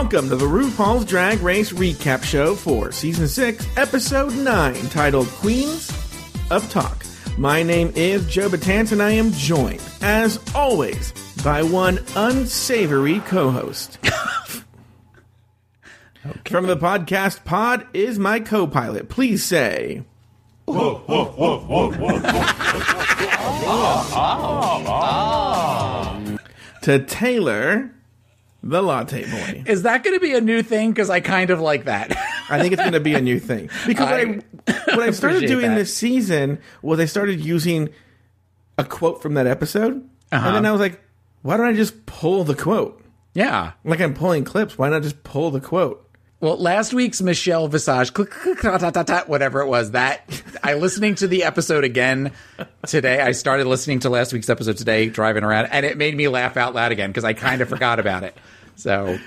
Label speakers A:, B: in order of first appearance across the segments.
A: Welcome to the RuPaul's Drag Race Recap Show for Season 6, Episode 9, titled Queens of Talk. My name is Joe Batance, and I am joined, as always, by one unsavory co host. From the podcast Pod is my co pilot. Please say. to Taylor, the latte boy.
B: Is that going to be a new thing? Because I kind of like that.
A: I think it's going to be a new thing because
B: I
A: when I, when I started doing
B: that.
A: this season was I started using a quote from that episode,
B: Uh-huh.
A: and then I was like, why don't I just pull the quote?
B: yeah.
A: Like I'm pulling clips. Why not just pull the quote?
B: Well, last week's Michelle Visage, click, click, click, ta, ta, ta, whatever it was, that I listening to the episode again today. I started listening to last week's episode today, driving around, and it made me laugh out loud again because I kind of forgot about it. So,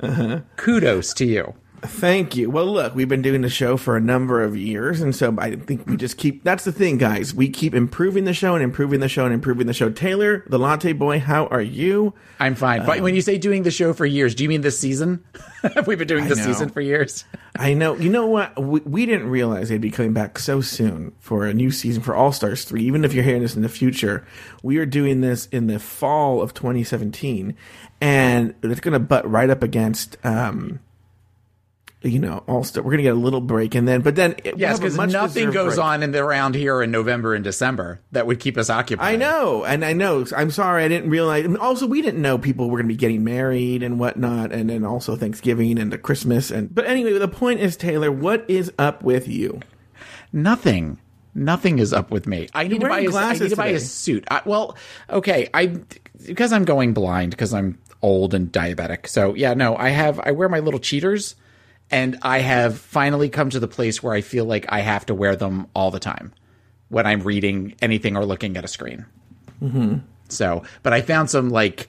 B: uh-huh. kudos to you.
A: Thank you. Well, look, we've been doing the show for a number of years, and so I think we just keep. That's the thing, guys. We keep improving the show and improving the show and improving the show. Taylor, the latte boy, how are you?
B: I'm fine. but when you say doing the show for years, do you mean this season? Have we been doing this
A: know.
B: season for years?
A: I know. You know what? We, we didn't realize they'd be coming back so soon for a new season for All Stars 3. Even if you're hearing this in the future, we are doing this in the fall of 2017. And it's going to butt right up against, um, you know, All Star. We're going to get a little break. And then, but then, it,
B: Yes, because nothing goes
A: break.
B: on in the around here in November and December that would keep us occupied.
A: I know, and I know. I'm sorry, I didn't realize. and Also, we didn't know people were going to be getting married and whatnot, and then also Thanksgiving and the Christmas. And but anyway, the point is, Taylor, what is up with you?
B: Nothing. Nothing is up with me. I need to buy a, I need to buy a suit. I, well, okay, I because I'm going blind because I'm old and diabetic. So yeah, no, I have I wear my little cheaters, and I have finally come to the place where I feel like I have to wear them all the time when I'm reading anything or looking at a screen. Mm-hmm. So, but I found some like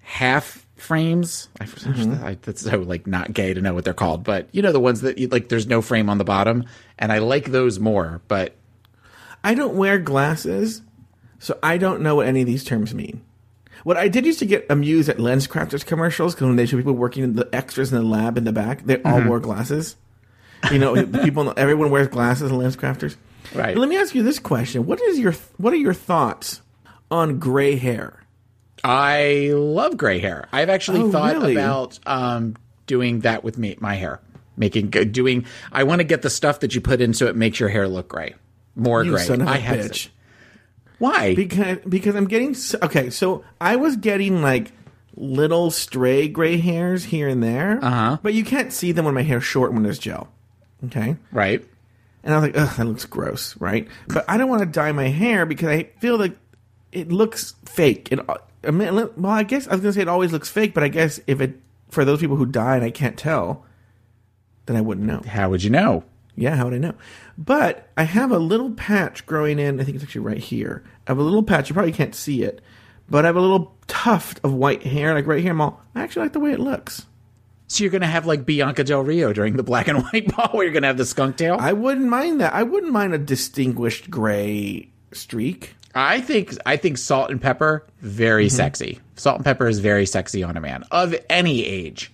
B: half frames. I, I, that's so like not gay to know what they're called, but you know the ones that you, like there's no frame on the bottom, and I like those more. But
A: I don't wear glasses, so I don't know what any of these terms mean. What I did used to get amused at LensCrafters commercials because when they show people working in the extras in the lab in the back, they all
B: Mm-hmm.
A: wore glasses. You know, people, everyone wears glasses in LensCrafters.
B: Right.
A: But let me ask you this question: What is your what are your thoughts on gray hair?
B: I love gray hair. I've actually
A: Oh,
B: thought
A: really?
B: about um, doing that with me, my hair, making doing. I want to get the stuff that you put in so it makes your hair look gray, more
A: You
B: gray.
A: son of a
B: I have
A: bitch.
B: Why?
A: Because because I'm getting okay. So I was getting like little stray gray hairs here and there,
B: Uh-huh.
A: but you can't see them when my hair's short when there's gel. Okay.
B: right.
A: And I was like, ugh, that looks gross, right? But I don't want to dye my hair because I feel like it looks fake. It, I mean, well, I guess I was gonna say it always looks fake, but I guess if it for those people who dye and I can't tell, then I wouldn't know.
B: How would you know?
A: Yeah, how would I know? But I have a little patch growing in. I think it's actually right here. I have a little patch. You probably can't see it, but I have a little tuft of white hair, like right here. I'm all. I actually like the way it looks.
B: So you're gonna have like Bianca Del Rio during the black and white ball, where you're gonna have the skunk tail.
A: I wouldn't mind that. I wouldn't mind a distinguished gray streak.
B: I think I think salt and pepper very
A: Mm-hmm.
B: sexy. Salt and pepper is very sexy on a man of any age.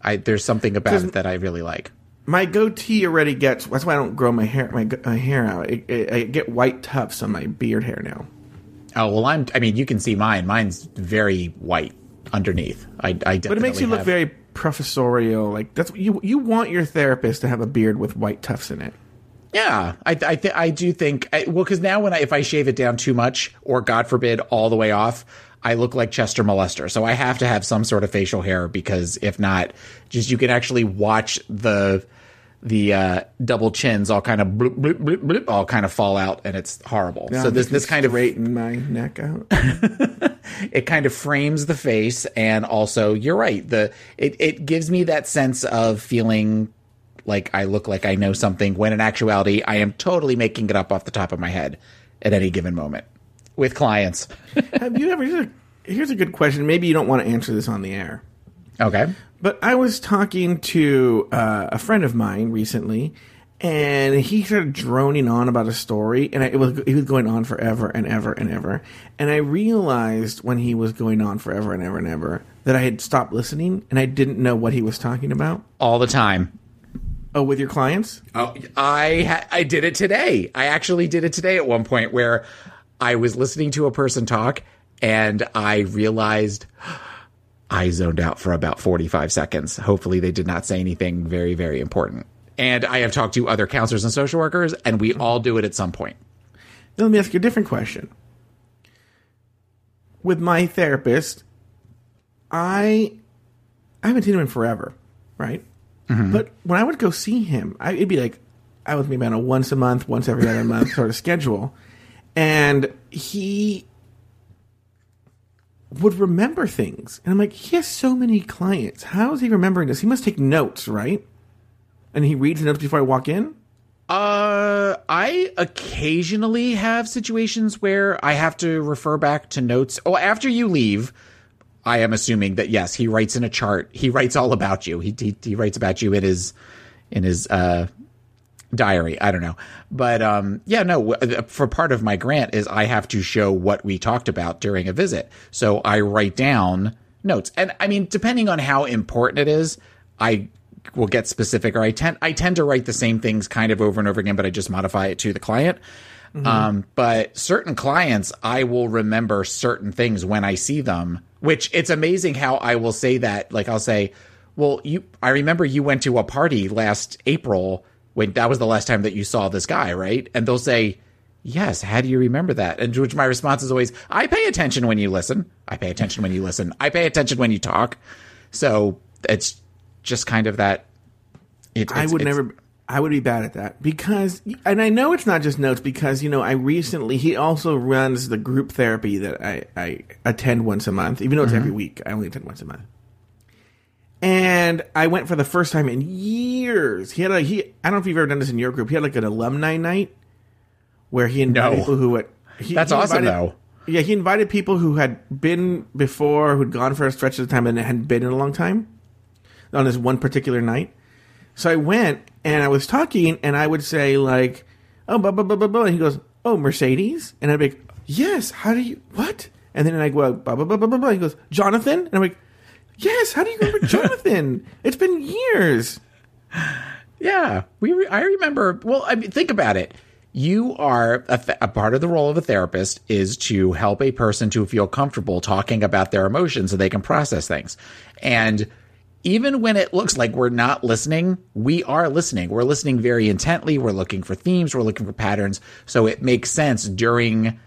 B: I there's something about it that I really like.
A: My goatee already gets. That's why I don't grow my hair my, my hair out. It, it, I get white tufts on my beard hair now.
B: Oh well, I'm. I mean, you can see mine. Mine's very white underneath. I, I definitely.
A: But it makes you look very professorial. Like that's you. You want your therapist to have a beard with white tufts in it.
B: Yeah, I I, th- I do think. I, well, because now when I if I shave it down too much, or God forbid, all the way off, I look like Chester Molester. So I have to have some sort of facial hair because if not, just you can actually watch the the uh, double chins all kind of bloop, bloop, bloop, bloop, all kind of fall out, and it's horrible. so this this kind of
A: straighten my neck out.
B: it kind of frames the face and also you're right the it, it gives me that sense of feeling like i look like i know something when in actuality i am totally making it up off the top of my head at any given moment with clients
A: have you ever? Here's a, here's a good question. Maybe you don't want to answer this on the air.
B: Okay
A: But I was talking to uh, a friend of mine recently, and he started droning on about a story, and I, it was he was going on forever and ever and ever. And I realized when he was going on forever and ever and ever that I had stopped listening, and I didn't know what he was talking about.
B: All the time.
A: Oh, with your clients?
B: Oh, I ha- I did it today. I actually did it today at one point where I was listening to a person talk and I realized I zoned out for about 45 seconds. Hopefully they did not say anything very very important. And I have talked to other counselors and social workers and we all do it at some point.
A: Now, let me ask you a different question. With my therapist, I I haven't seen him in forever, right? Mm-hmm. But when I would go see him, I, it'd be like I was maybe on a once a month, once every other month sort of schedule, and he would remember things, and I'm like, he has so many clients. How is he remembering this? He must take notes, right? And he reads the notes before I walk in.
B: Uh, I occasionally have situations where I have to refer back to notes. Oh, after you leave, I am assuming that yes, he writes in a chart. He writes all about you. He he, he writes about you in his in his uh diary. I don't know, but um, yeah, no. For part of my grant is I have to show what we talked about during a visit, so I write down notes. And I mean, depending on how important it is, I will get specific, or I tend I tend to write the same things kind of over and over again, but I just modify it to the client. Um, but certain clients, I will remember certain things when I see them, which it's amazing how I will say that. Like I'll say, well, you, I remember you went to a party last April when that was the last time that you saw this guy, right? And they'll say, yes, how do you remember that? And to which my response is always, I pay attention when you listen. I pay attention when you listen. I pay attention when you talk. So it's just kind of that. It,
A: I would never. I would be bad at that because, and I know it's not just notes because you know I recently he also runs the group therapy that I I attend once a month, even though it's mm-hmm. every week. I only attend once a month. And I went for the first time in years. He had a he. I don't know if you've ever done this in your group. He had like an alumni night where he invited
B: No.
A: people who had. He,
B: That's
A: he
B: awesome,
A: invited-
B: though.
A: Yeah, he invited people who had been before, who'd gone for a stretch of time and hadn't been in a long time on this one particular night. So I went and I was talking and I would say like, oh, blah, blah, blah, blah, blah. And he goes, oh, Mercedes? And I'd be like, yes, how do you, what? And then I go, blah, blah, blah, blah, blah, blah. He goes, Jonathan? And I'm like, yes, how do you remember Jonathan? It's been years.
B: Yeah, we. Re- I remember. Well, I mean, think about it. You are a, th- a part of the role of a therapist is to help a person to feel comfortable talking about their emotions so they can process things. And even when it looks like we're not listening, we are listening. We're listening very intently. We're looking for themes. We're looking for patterns. So it makes sense during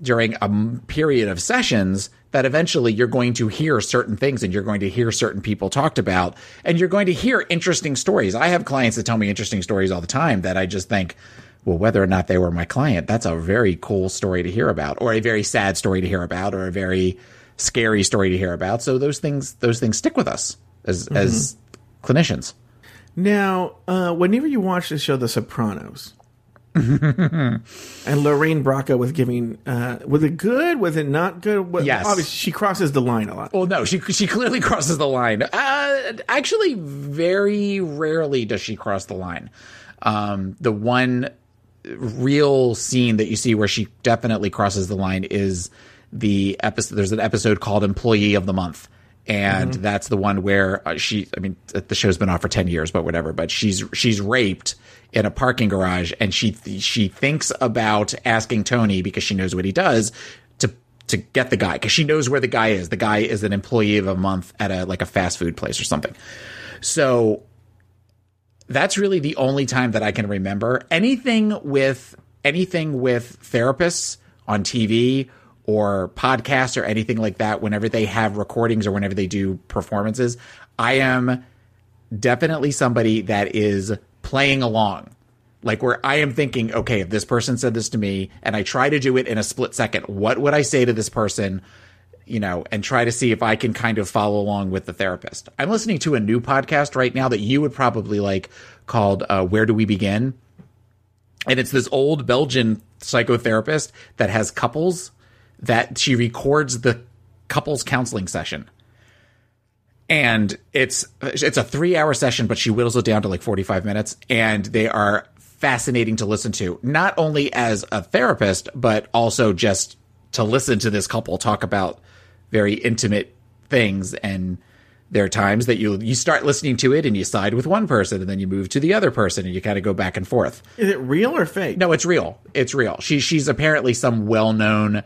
B: during a period of sessions that eventually you're going to hear certain things and you're going to hear certain people talked about and you're going to hear interesting stories. I have clients that tell me interesting stories all the time that I just think, well, whether or not they were my client, that's a very cool story to hear about or a very sad story to hear about or a very scary story to hear about. So those things, those things stick with us as, as clinicians.
A: Now, uh, whenever you watch the show The Sopranos, and Lorraine Bracco was giving, uh, was it good? Was it not good? What,
B: Yes.
A: Obviously, she crosses the line a lot.
B: Well, no, she she clearly crosses the line. Uh, actually, very rarely does she cross the line. Um, the one real scene that you see where she definitely crosses the line is the episode. There's an episode called "Employee of the Month." And that's the one where uh, she, I mean, the show's been off for 10 years, but whatever, but she's, she's raped in a parking garage and she, she thinks about asking Tony because she knows what he does to to get the guy because she knows where the guy is. The guy is an employee of a month at a like a fast food place or something. So that's really the only time that I can remember anything with anything with therapists on TV or podcasts or anything like that. Whenever they have recordings or whenever they do performances, I am definitely somebody that is playing along. Like where I am thinking, okay, if this person said this to me and I try to do it in a split second, what would I say to this person? You know, and try to see if I can kind of follow along with the therapist. I'm listening to a new podcast right now that you would probably like called uh, Where Do We Begin? And it's this old Belgian psychotherapist that has couples that she records the couples counseling session and it's it's a three hour session, but she whittles it down to like forty five minutes, and they are fascinating to listen to. Not only as a therapist, but also just to listen to this couple talk about very intimate things and there are times that you you start listening to it and you side with one person and then you move to the other person and you kind of go back and forth.
A: Is it real or fake?
B: No, it's real. It's real. She she's apparently some well known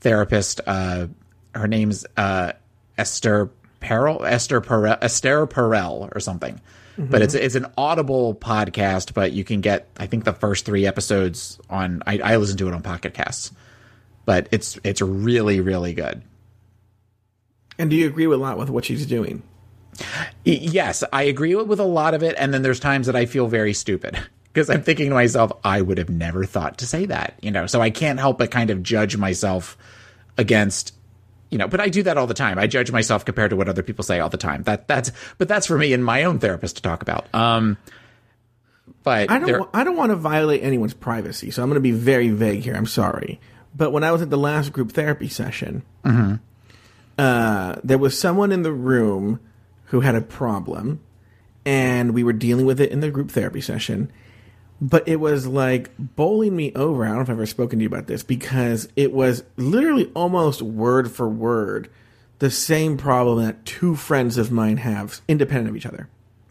B: therapist. Uh, her name's uh, Esther Perel, Esther Perel, Esther Perel or something. Mm-hmm. But it's it's an audible podcast, but you can get I think the first three episodes on I, I listen to it on Pocket Casts. But it's it's really really good.
A: And do you agree with a lot with what she's doing?
B: Yes, I agree with a lot of it. And then there's times that I feel very stupid because I'm thinking to myself, I would have never thought to say that, you know. So I can't help but kind of judge myself against, you know. But I do that all the time. I judge myself compared to what other people say all the time. That that's, but that's for me and my own therapist to talk about. Um, but
A: I don't, I don't want to violate anyone's privacy, so I'm going to be very vague here. I'm sorry, but when I was at the last group therapy session.
B: Mm-hmm
A: uh, there was someone in the room who had a problem, and we were dealing with it in the group therapy session. But it was like bowling me over. I don't know if I've ever spoken to you about this because it was literally almost word for word the same problem that two friends of mine have, independent of each other.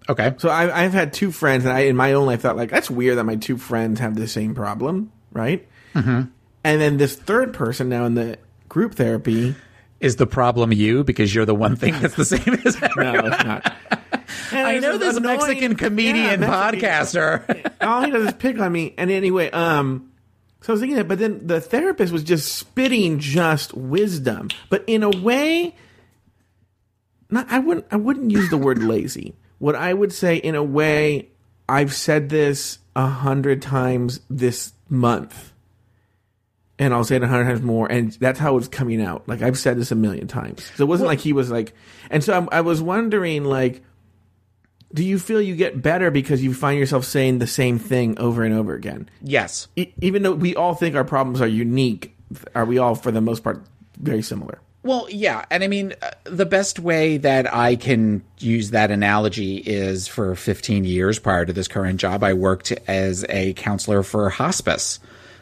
B: Okay.
A: So I, have had two friends, and I in my own life thought like that's weird that my two friends have the same problem, right?
B: Mm-hmm.
A: And then this third person now in the group therapy
B: is the problem you because you're the one thing that's the same as everyone?
A: No, it's not.
B: I know this annoying, Mexican comedian yeah, podcaster.
A: all he does is pick on me. And anyway, um, so I was thinking that, but then the therapist was just spitting just wisdom, but in a way, not I wouldn't I wouldn't use the word lazy. What I would say, in a way, I've said this a hundred times this month and I'll say it a hundred times more, and that's how it's coming out. Like I've said this a million times, so it wasn't well, like he was like, and so I, I was wondering, like, do you feel you get better because you find yourself saying the same thing over and over again?
B: Yes.
A: E- even though we all think our problems are unique, are we all, for the most part, very similar?
B: Well, yeah. And I mean, uh, the best way that I can use that analogy is for 15 years prior to this current job, I worked as a counselor for hospice.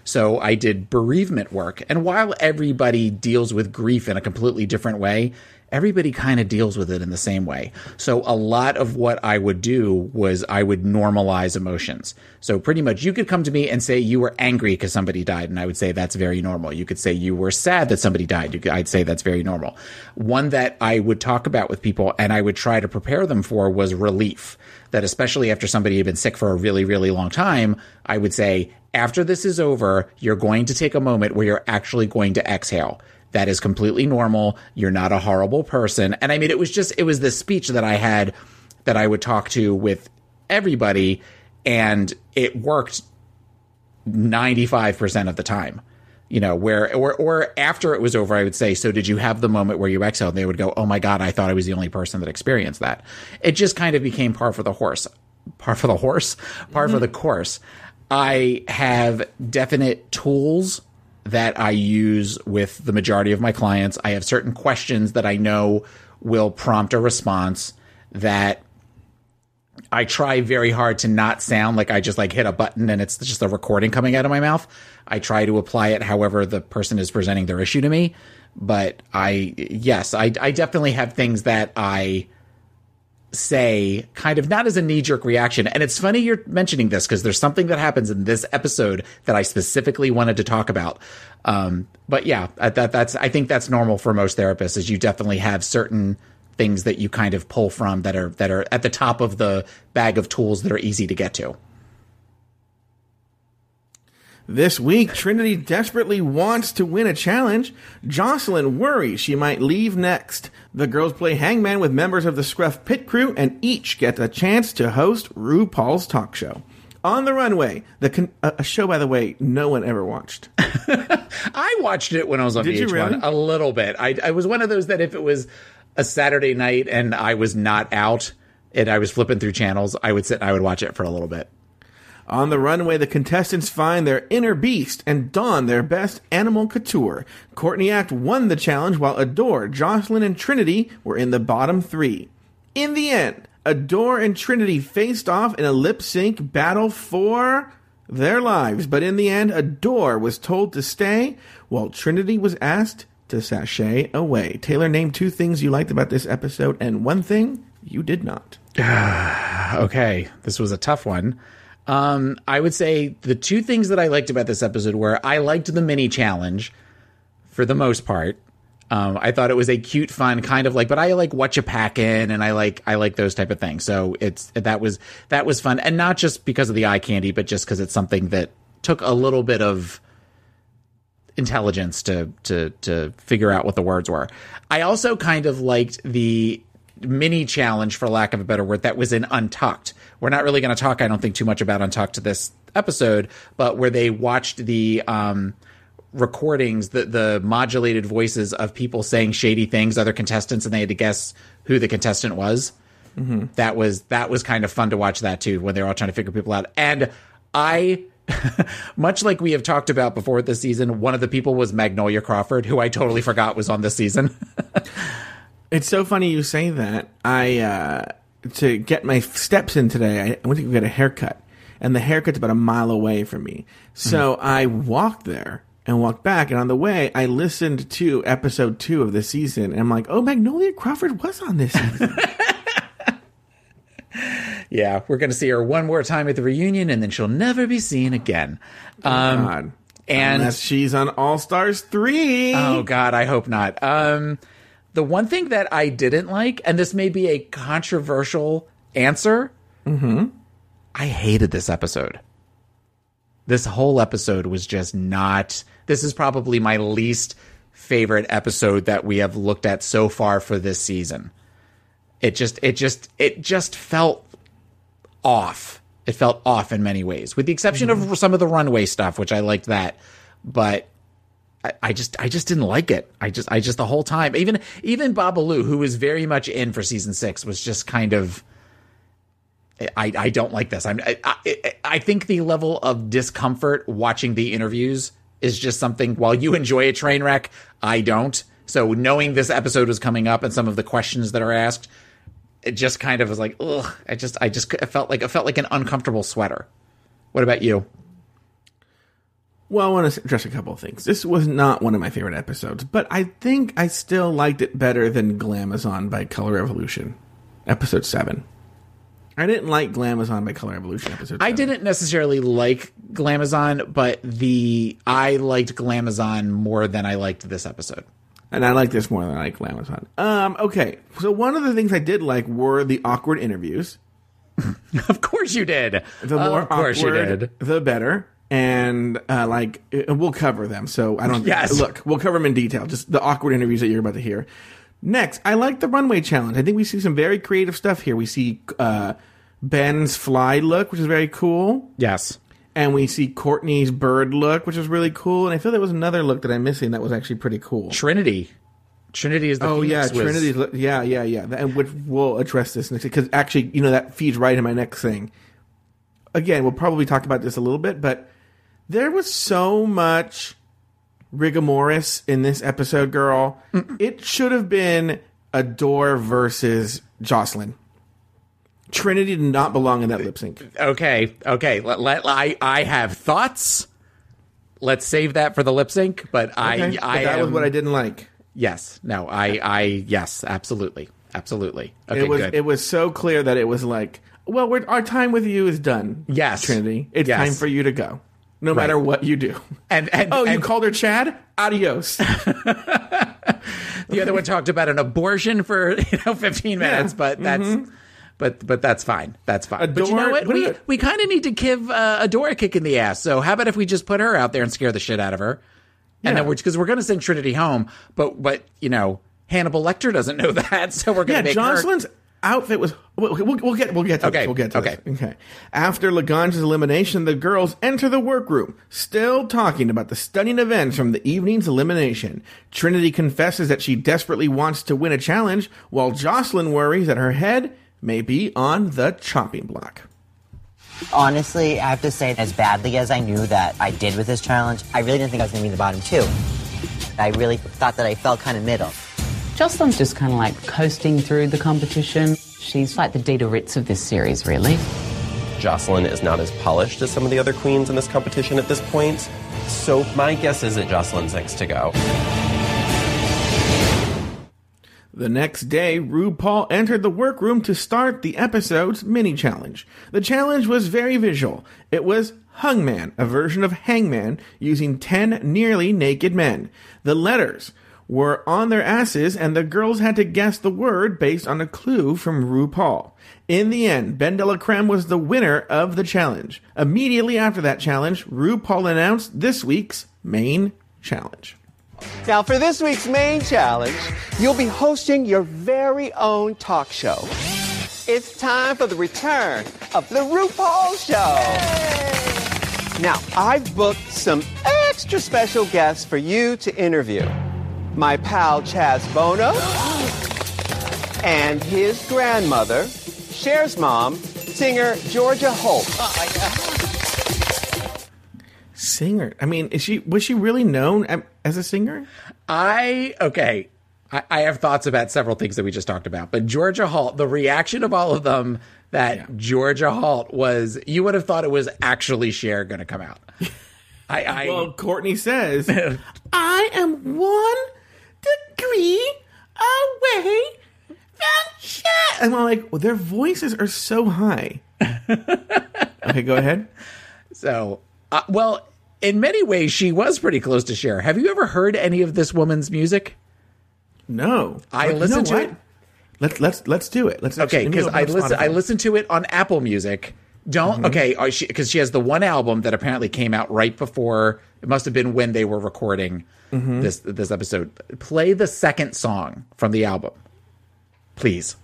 B: So I did bereavement work. And while everybody deals with grief in a completely different way, everybody kind of deals with it in the same way. So a lot of what I would do was I would normalize emotions. So pretty much you could come to me and say you were angry because somebody died, and I would say that's very normal. You could say you were sad that somebody died. I'd say that's very normal. One that I would talk about with people and I would try to prepare them for was relief. That especially after somebody had been sick for a really, really long time, I would say, after this is over, you're going to take a moment where you're actually going to exhale. That is completely normal. You're not a horrible person. And I mean, it was just, it was this speech that I had that I would talk to with everybody, and it worked 95% of the time. You know, where, or, or after it was over, I would say, So did you have the moment where you exhaled? They would go, Oh my God, I thought I was the only person that experienced that. It just kind of became par for the horse. Par for the horse? Par mm-hmm. for the course. I have definite tools that I use with the majority of my clients. I have certain questions that I know will prompt a response that I try very hard to not sound like I just like hit a button and it's just a recording coming out of my mouth. I try to apply it however the person is presenting their issue to me. But I, yes, I, I definitely have things that I say kind of not as a knee jerk reaction. And it's funny you're mentioning this because there's something that happens in this episode that I specifically wanted to talk about. Um, but yeah, that, that's, I think that's normal for most therapists is you definitely have certain things that you kind of pull from that are, that are at the top of the bag of tools that are easy to get to.
A: This week, Trinity desperately wants to win a challenge. Joslyn worries she might leave next. The girls play hangman with members of the Scruff Pit Crew and each get a chance to host RuPaul's talk show. On the Runway, the con- a show, by the way, no one ever watched.
B: I watched it when I was on
A: Did VH1 really?
B: a little bit. I, I was one of those that if it was a Saturday night and I was not out and I was flipping through channels, I would sit and I would watch it for a little bit.
A: On the runway, the contestants find their inner beast and don their best animal couture. Courtney Act won the challenge while Adore, Joslyn, and Trinity were in the bottom three. In the end, Adore and Trinity faced off in a lip sync battle for their lives, but in the end, Adore was told to stay while Trinity was asked to sashay away. Taylor, name two things you liked about this episode and one thing you did not.
B: okay, this was a tough one. Um, I would say the two things that I liked about this episode were I liked the mini challenge for the most part. Um, I thought it was a cute, fun kind of like, but I like what you pack in, and I like I like those type of things. So it's that was that was fun, and not just because of the eye candy, but just because it's something that took a little bit of intelligence to to to figure out what the words were. I also kind of liked the mini challenge, for lack of a better word, that was in Untucked. We're not really going to talk, I don't think, too much about Untucked to this episode, but where they watched the um, recordings, the the modulated voices of people saying shady things, other contestants, and they had to guess who the contestant was. Mm-hmm. That was that was kind of fun to watch that too, when they're all trying to figure people out. And I much like we have talked about before this season, one of the people was Magnolia Crawford, who I totally forgot was on this season.
A: it's so funny you say that. I uh, to get my steps in today, I went to get a haircut, and the haircut's about a mile away from me. So mm-hmm. I walked there and walked back, and on the way, I listened to episode two of the season, and I'm like, "Oh, Magnolia Crawford was on this."
B: yeah, we're going to see her one more time at the reunion, and then she'll never be seen again. Um, God.
A: And Unless she's on All Stars three.
B: Oh God, I hope not. Um, the one thing that I didn't like, and this may be a controversial answer,
A: mm-hmm.
B: I hated this episode. This whole episode was just not. This is probably my least favorite episode that we have looked at so far for this season. It just, it just, it just felt off. It felt off in many ways, with the exception mm-hmm. of some of the runway stuff, which I liked that. But I, I, just, I just didn't like it. I just, I just the whole time, even, even Babalu, who was very much in for season six, was just kind of. I, I don't like this. I'm, I, I, I think the level of discomfort watching the interviews is just something. While you enjoy a train wreck, I don't. So knowing this episode was coming up and some of the questions that are asked, it just kind of was like, ugh. I just, I just, felt like it felt like an uncomfortable sweater. What about you?
A: Well, I want to address a couple of things. This was not one of my favorite episodes, but I think I still liked it better than Glamazon by Color Revolution, episode seven. I didn't like Glamazon by Color Revolution episode. 7.
B: I didn't necessarily like Glamazon, but the I liked Glamazon more than I liked this episode
A: and I like this more than I like Glamazon. Um, okay, so one of the things I did like were the awkward interviews.
B: of course you did.
A: The more of course awkward, you did. the better. And uh, like we'll cover them. So I don't.
B: yes.
A: Look, we'll cover them in detail. Just the awkward interviews that you're about to hear. Next, I like the runway challenge. I think we see some very creative stuff here. We see uh, Ben's fly look, which is very cool.
B: Yes
A: and we see Courtney's bird look, which is really cool. And I feel there was another look that I'm missing that was actually pretty cool.
B: Trinity. Trinity is the oh
A: yeah
B: was...
A: Trinity's yeah yeah yeah and which we'll address this next because actually you know that feeds right in my next thing. Again, we'll probably talk about this a little bit, but there was so much rigomoris in this episode, girl. Mm-mm. It should have been Adore versus Joslyn. Trinity did not belong in that lip sync.
B: Okay, okay. Let, let, I I have thoughts. Let's save that for the lip sync. But okay, I but I
A: that
B: am,
A: was what I didn't like.
B: Yes. No. I I yes. Absolutely. Absolutely. Okay.
A: It was
B: good.
A: it was so clear that it was like, well, our time with you is done.
B: Yes,
A: Trinity. It's
B: yes.
A: time for you to go, no right. matter what you do.
B: And, and
A: oh,
B: and,
A: you called her Chad? Adios.
B: the other one talked about an abortion for you know 15 minutes, yeah. but that's. Mm-hmm but but that's fine. That's fine. But you know what? We we kind of need to give uh, Adore a kick in the ass. So how about if we just put her out there and scare the shit out of her, and then we're because we're going to send Trinity home, but but you know Hannibal Lecter doesn't know that, so we're going to
A: yeah, make
B: Joslyn's
A: her outfit was we'll, we'll, we'll, get we'll get to
B: okay
A: this. we'll get to
B: okay
A: this. okay after Laganja's elimination the girls enter the workroom still talking about the stunning events from the evening's elimination Trinity confesses that she desperately wants to win a challenge while Joslyn worries that her head may be on the chopping block.
C: Honestly, I have to say, as badly as I knew that I did with this challenge, I really didn't think I was going to be in the bottom two. I really thought that I fell kind of middle.
D: Joslyn's just kind of like coasting through the competition. She's like the Dida Ritz of this series, really.
E: Joslyn is not as polished as some of the other queens in this competition at this point. So my guess is that Joslyn's next to go.
A: The next day, RuPaul entered the workroom to start the episode's mini challenge. The challenge was very visual. It was Hungman, a version of Hangman, using 10 nearly naked men. The letters were on their asses, and the girls had to guess the word based on a clue from RuPaul. In the end, Ben de la Creme was the winner of the challenge. Immediately after that challenge, RuPaul announced this week's main challenge.
F: Now, for this week's main challenge, you'll be hosting your very own talk show. It's time for the return of the RuPaul Show. Now, I've booked some extra special guests for you to interview. My pal Chaz Bono and his grandmother, Cher's mom, singer Georgia Holt.
A: Oh, singer. I mean, is she was she really known as a singer?
B: I okay. I, I have thoughts about several things that we just talked about, but Georgia Holt, the reaction of all of them that Georgia Holt was, you would have thought it was actually Cher going to come out. I, I
A: Well, Courtney says, I am one degree away from chat. And I'm like, well, their voices are so high. okay, go ahead.
B: so uh, well, in many ways, she was pretty close to Cher. Have you ever heard any of this woman's music?
A: No,
B: I
A: But you know
B: to
A: what?
B: it.
A: Let's let's let's do it. Let's
B: Okay, because I listen. I listened to it on Apple Music. Don't okay, because she, has the one album that apparently came out right before. It must have been when they were recording mm-hmm. this this episode. Play the second song from the album, please.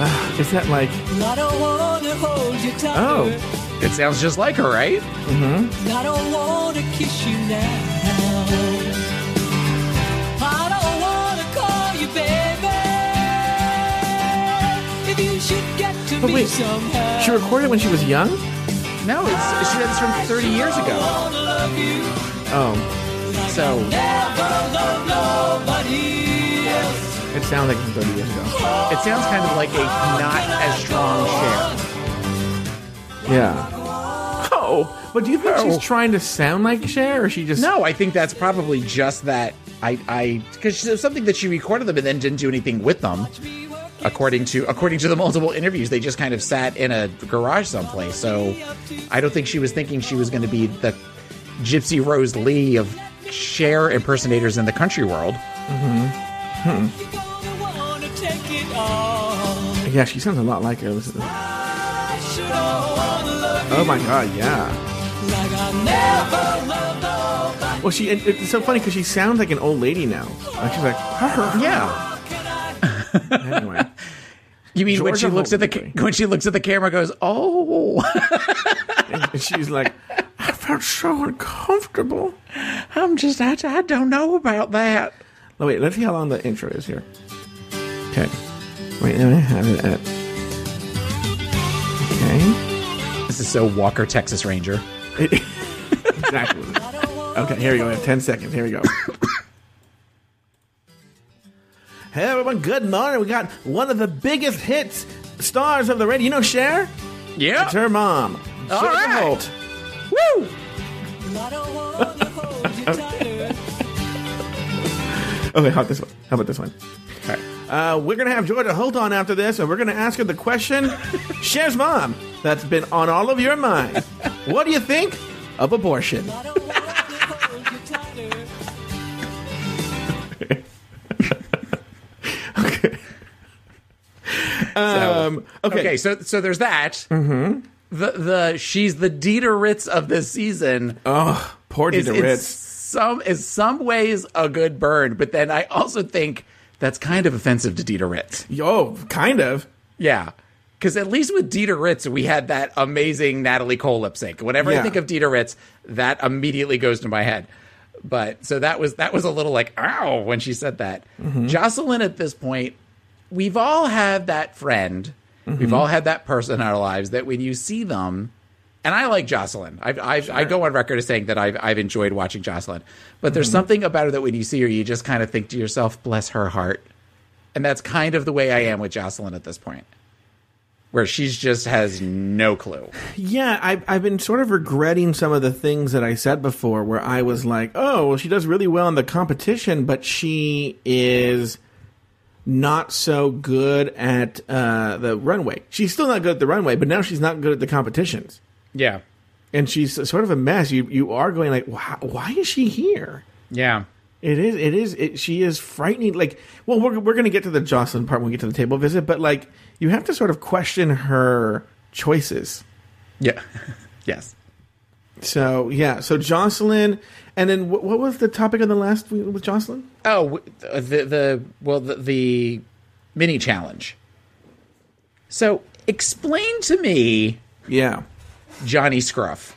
A: Ah, is that like?
G: I don't wanna hold you tight.
A: Oh,
B: It sounds just like her, right?
G: I don't wanna kiss you now. I don't wanna call you baby.
A: But wait, she recorded when she was young.
B: No, it's she did this from thirty years ago.
G: wanna love you.
A: Oh,
B: So
G: Never love nobody
A: it sounds like 30 years ago.
B: it sounds kind of like a not as strong Cher.
A: Yeah. Oh, but do you think
B: Oh.
A: she's trying to sound like Cher, or she just?
B: No, I think that's probably just that. I, I, because there's something that she recorded them and then didn't do anything with them. According to according to the multiple interviews, they just kind of sat in a garage someplace. So I don't think she was thinking she was going to be the Gypsy Rose Lee of Cher impersonators in the country world.
G: Gonna wanna take it all.
A: Yeah, she sounds a lot like her. Listen to this.
G: I sure don't wanna love
A: Oh my god, yeah.
G: you like I never loved nobody.
A: Well, she it's so funny because she sounds like an old lady now. Like she's like,
B: Yeah.
A: Anyway,
B: You mean when she
A: Georgia
B: looks at the
A: Holt.
B: ca- when she looks at the camera, goes, "Oh,
A: and she's like, I felt so uncomfortable.
B: I'm just I, I don't know about that."
A: Oh wait, let's see how long the intro is here. Okay, wait, let me have it at. Okay,
B: This is so Walker, Texas Ranger.
A: exactly. Okay, here we go. We have ten seconds. Here we go. Hey everyone, good morning. We got one of the biggest hits stars of the radio. You know Cher?
B: Yeah.
A: It's her mom.
B: All
A: Georgia
B: right.
A: Holt.
B: Woo!
G: I don't wanna hold you tighter.
A: Okay, how about this one? How about this one?
B: All right.
A: Uh, we're gonna have Georgia Holt on after this, and we're gonna ask her the question, Cher's mom, that's been on all of your minds. What do you think of abortion?
G: I don't wanna hold you tighter.
A: Um, okay.
B: Okay, so so there's that. Mm-hmm. The the she's the Dida Ritz of this season.
A: Oh, poor
B: is
A: Ritz.
B: some is some ways a good burn, but then I also think that's kind of offensive to Dida Ritz.
A: Yo, kind of.
B: Yeah. Because at least with Dida Ritz, we had that amazing Natalie Cole lip sync. Whenever
A: Yeah.
B: I think of Dida Ritz, that immediately goes to my head. But so that was that was a little like ow when she said that.
A: Mm-hmm.
B: Joslyn at this point, we've all had that friend. We've mm-hmm. all had that person in our lives that when you see them, and I like Joslyn. I've, I've, I go on record as saying that I've, I've enjoyed watching Joslyn, but there's mm-hmm. something about her that when you see her, you just kind of think to yourself, "Bless her heart," and that's kind of the way I am with Joslyn at this point, where she's just has no clue.
A: Yeah, I've, I've been sort of regretting some of the things that I said before, where I was like, oh, well, she does really well in the competition, but she is not so good at uh, the runway. She's still not good at the runway, but now she's not good at the competitions.
B: Yeah,
A: And she's sort of a mess. You you are going like, why, why is she here?
B: yeah.
A: It is. It is. It, she is frightening. Like, well, we're we're going to get to the Joslyn part when we get to the table visit, but like, you have to sort of question her choices.
B: Yeah. yes.
A: So yeah. So Joslyn, and then what, what was the topic of the last week with Joslyn?
B: Oh, the the well the, the mini challenge. So explain to me
A: Yeah.
B: Johnny Scruff.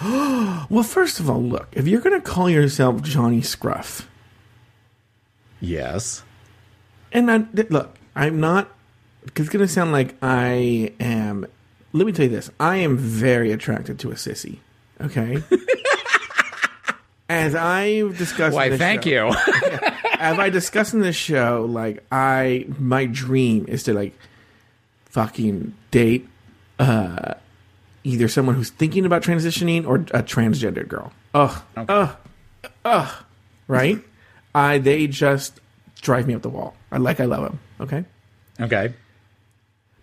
A: Well, first of all, look, if you're going to call yourself Johnny Scruff,
B: Yes.
A: and I, look, I'm not. It's going to sound like I am. Let me tell you this: I am very attracted to a sissy. Okay. As I've discussed,
B: Why, thank
A: show-
B: you.
A: as I discussed in this show, like I, my dream is to like fucking date uh either someone who's thinking about transitioning or a transgender girl. Ugh, ugh, ugh. Right? I they just drive me up the wall. I like I love them. Okay.
B: okay.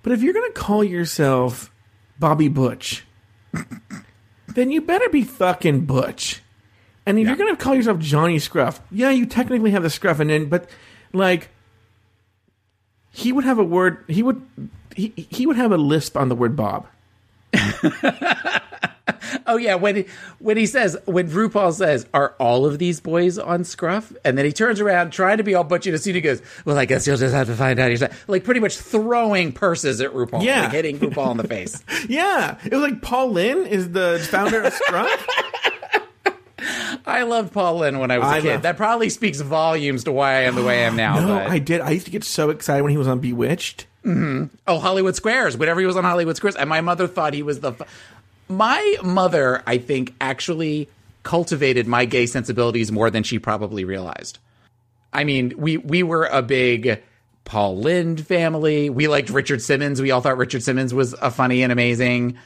A: But if you're gonna call yourself Bobby Butch, then you better be fucking Butch. And if you're gonna call yourself Johnny Scruff, yeah, you technically have the scruff, and then but like he would have a word. He would he he would have a lisp on the word Bob.
B: Oh yeah, when he, when he says when RuPaul says, "Are all of these boys on Scruff?" and then he turns around trying to be all butchy to see he goes, "Well, I guess you'll just have to find out yourself." Like pretty much throwing purses at RuPaul,
A: Yeah.
B: like hitting RuPaul in the face.
A: Yeah, it was like Paul Lynde is the founder of Scruff.
B: I loved Paul Lynde when I was a
A: I
B: kid.
A: love-
B: that probably speaks volumes to why I am the way I am now.
A: no,
B: but-
A: I did. I used to get so excited when he was on Bewitched. Mm-hmm.
B: Oh, Hollywood Squares. Whenever he was on Hollywood Squares, and my mother thought he was the. F- my mother, I think, actually cultivated my gay sensibilities more than she probably realized. I mean, we we were a big Paul Lynde family. We liked Richard Simmons. We all thought Richard Simmons was a funny and amazing.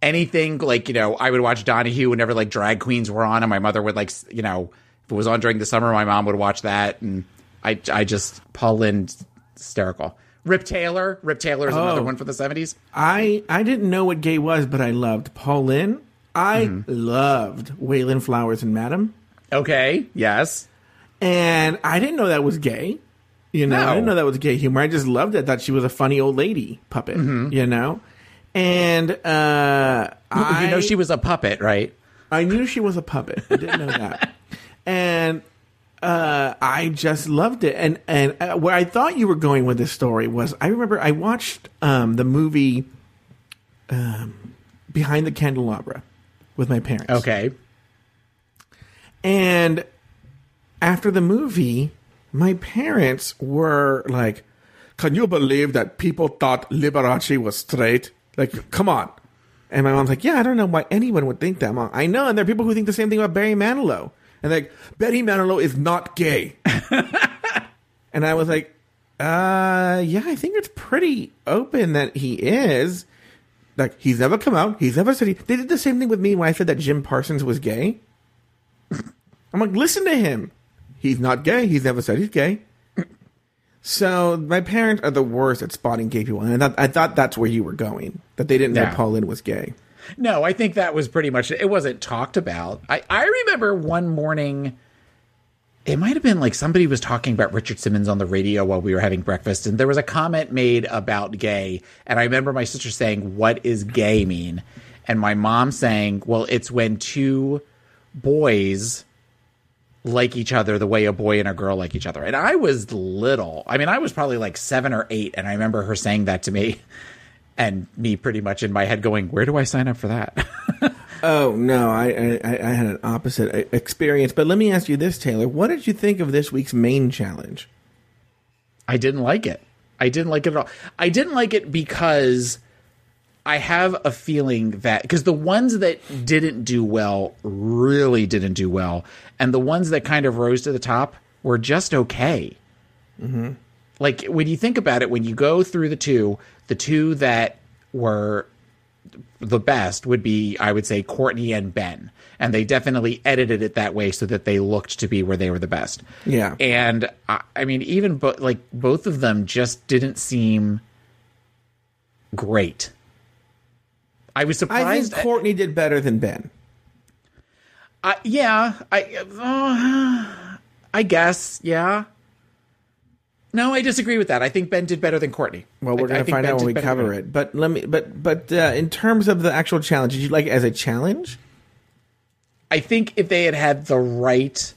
B: Anything like you know, I would watch Donahue whenever like drag queens were on, and my mother would like you know, if it was on during the summer, my mom would watch that, and I I just Paul Lynde hysterical. Rip Taylor, Rip Taylor is another
A: Oh.
B: one for the seventies.
A: I I didn't know what gay was, but I loved Paul Lynde. I
B: Mm-hmm.
A: loved Wayland Flowers and Madam.
B: Okay, yes,
A: And I didn't know that was gay. You know, I didn't know that was gay humor. I just loved it. Thought she was a funny old lady puppet. You know, and uh, I
B: you know she was a puppet, right?
A: I knew she was a puppet. I didn't know that. And uh, I just loved it. And and uh, where I thought you were going with this story was, I remember I watched um, the movie um, Behind the Candelabra with my parents.
B: Okay,
A: And after the movie, my parents were like, Can you believe that people thought Liberace was straight? Like, come on. And my mom's like, Yeah, I don't know why anyone would think that, mom. I know. And there are people who think the same thing about Barry Manilow. And like, Betty Manilow is not gay. and I was like, uh, yeah, I think it's pretty open that he is. Like, he's never come out. He's never said he. They did the same thing with me when I said that Jim Parsons was gay. I'm like, listen to him. He's not gay. He's never said he's gay. So my parents are the worst at spotting gay people, and I thought, I thought that's where you were going. That they didn't know
B: Yeah.
A: Paul Lynde was gay.
B: No, I think that was pretty much it. It wasn't talked about. I, I remember one morning, it might have been like somebody was talking about Richard Simmons on the radio while we were having breakfast, and there was a comment made about gay. And I remember my sister saying, What is gay mean? And my mom saying, Well, it's when two boys like each other the way a boy and a girl like each other. And I was little. I mean, I was probably like seven or eight, and I remember her saying that to me. And me pretty much in my head going, where do I sign up for that?
A: Oh no, I, I I had an opposite experience. But let me ask you this, Taylor: What did you think of this week's main challenge?
B: I didn't like it. I didn't like it at all. I didn't like it because I have a feeling that because the ones that didn't do well really didn't do well, and the ones that kind of rose to the top were just okay. Mm-hmm. Like when you think about it, when you go through the two, the two that were the best would be, I would say, Courtney and Ben. And they definitely edited it that way so that they looked to be where they were the best.
A: Yeah.
B: And I, I mean, even bo- like both of them just didn't seem great. I was surprised.
A: I think Courtney did better than Ben.
B: I- yeah, I, uh, I guess, yeah. No, I disagree with that. I think Ben did better than Courtney.
A: Well, we're going to find
B: Ben
A: out when we cover it. But let me. But but uh, in terms of the actual challenge, did you like it as a challenge?
B: I think if they had had the right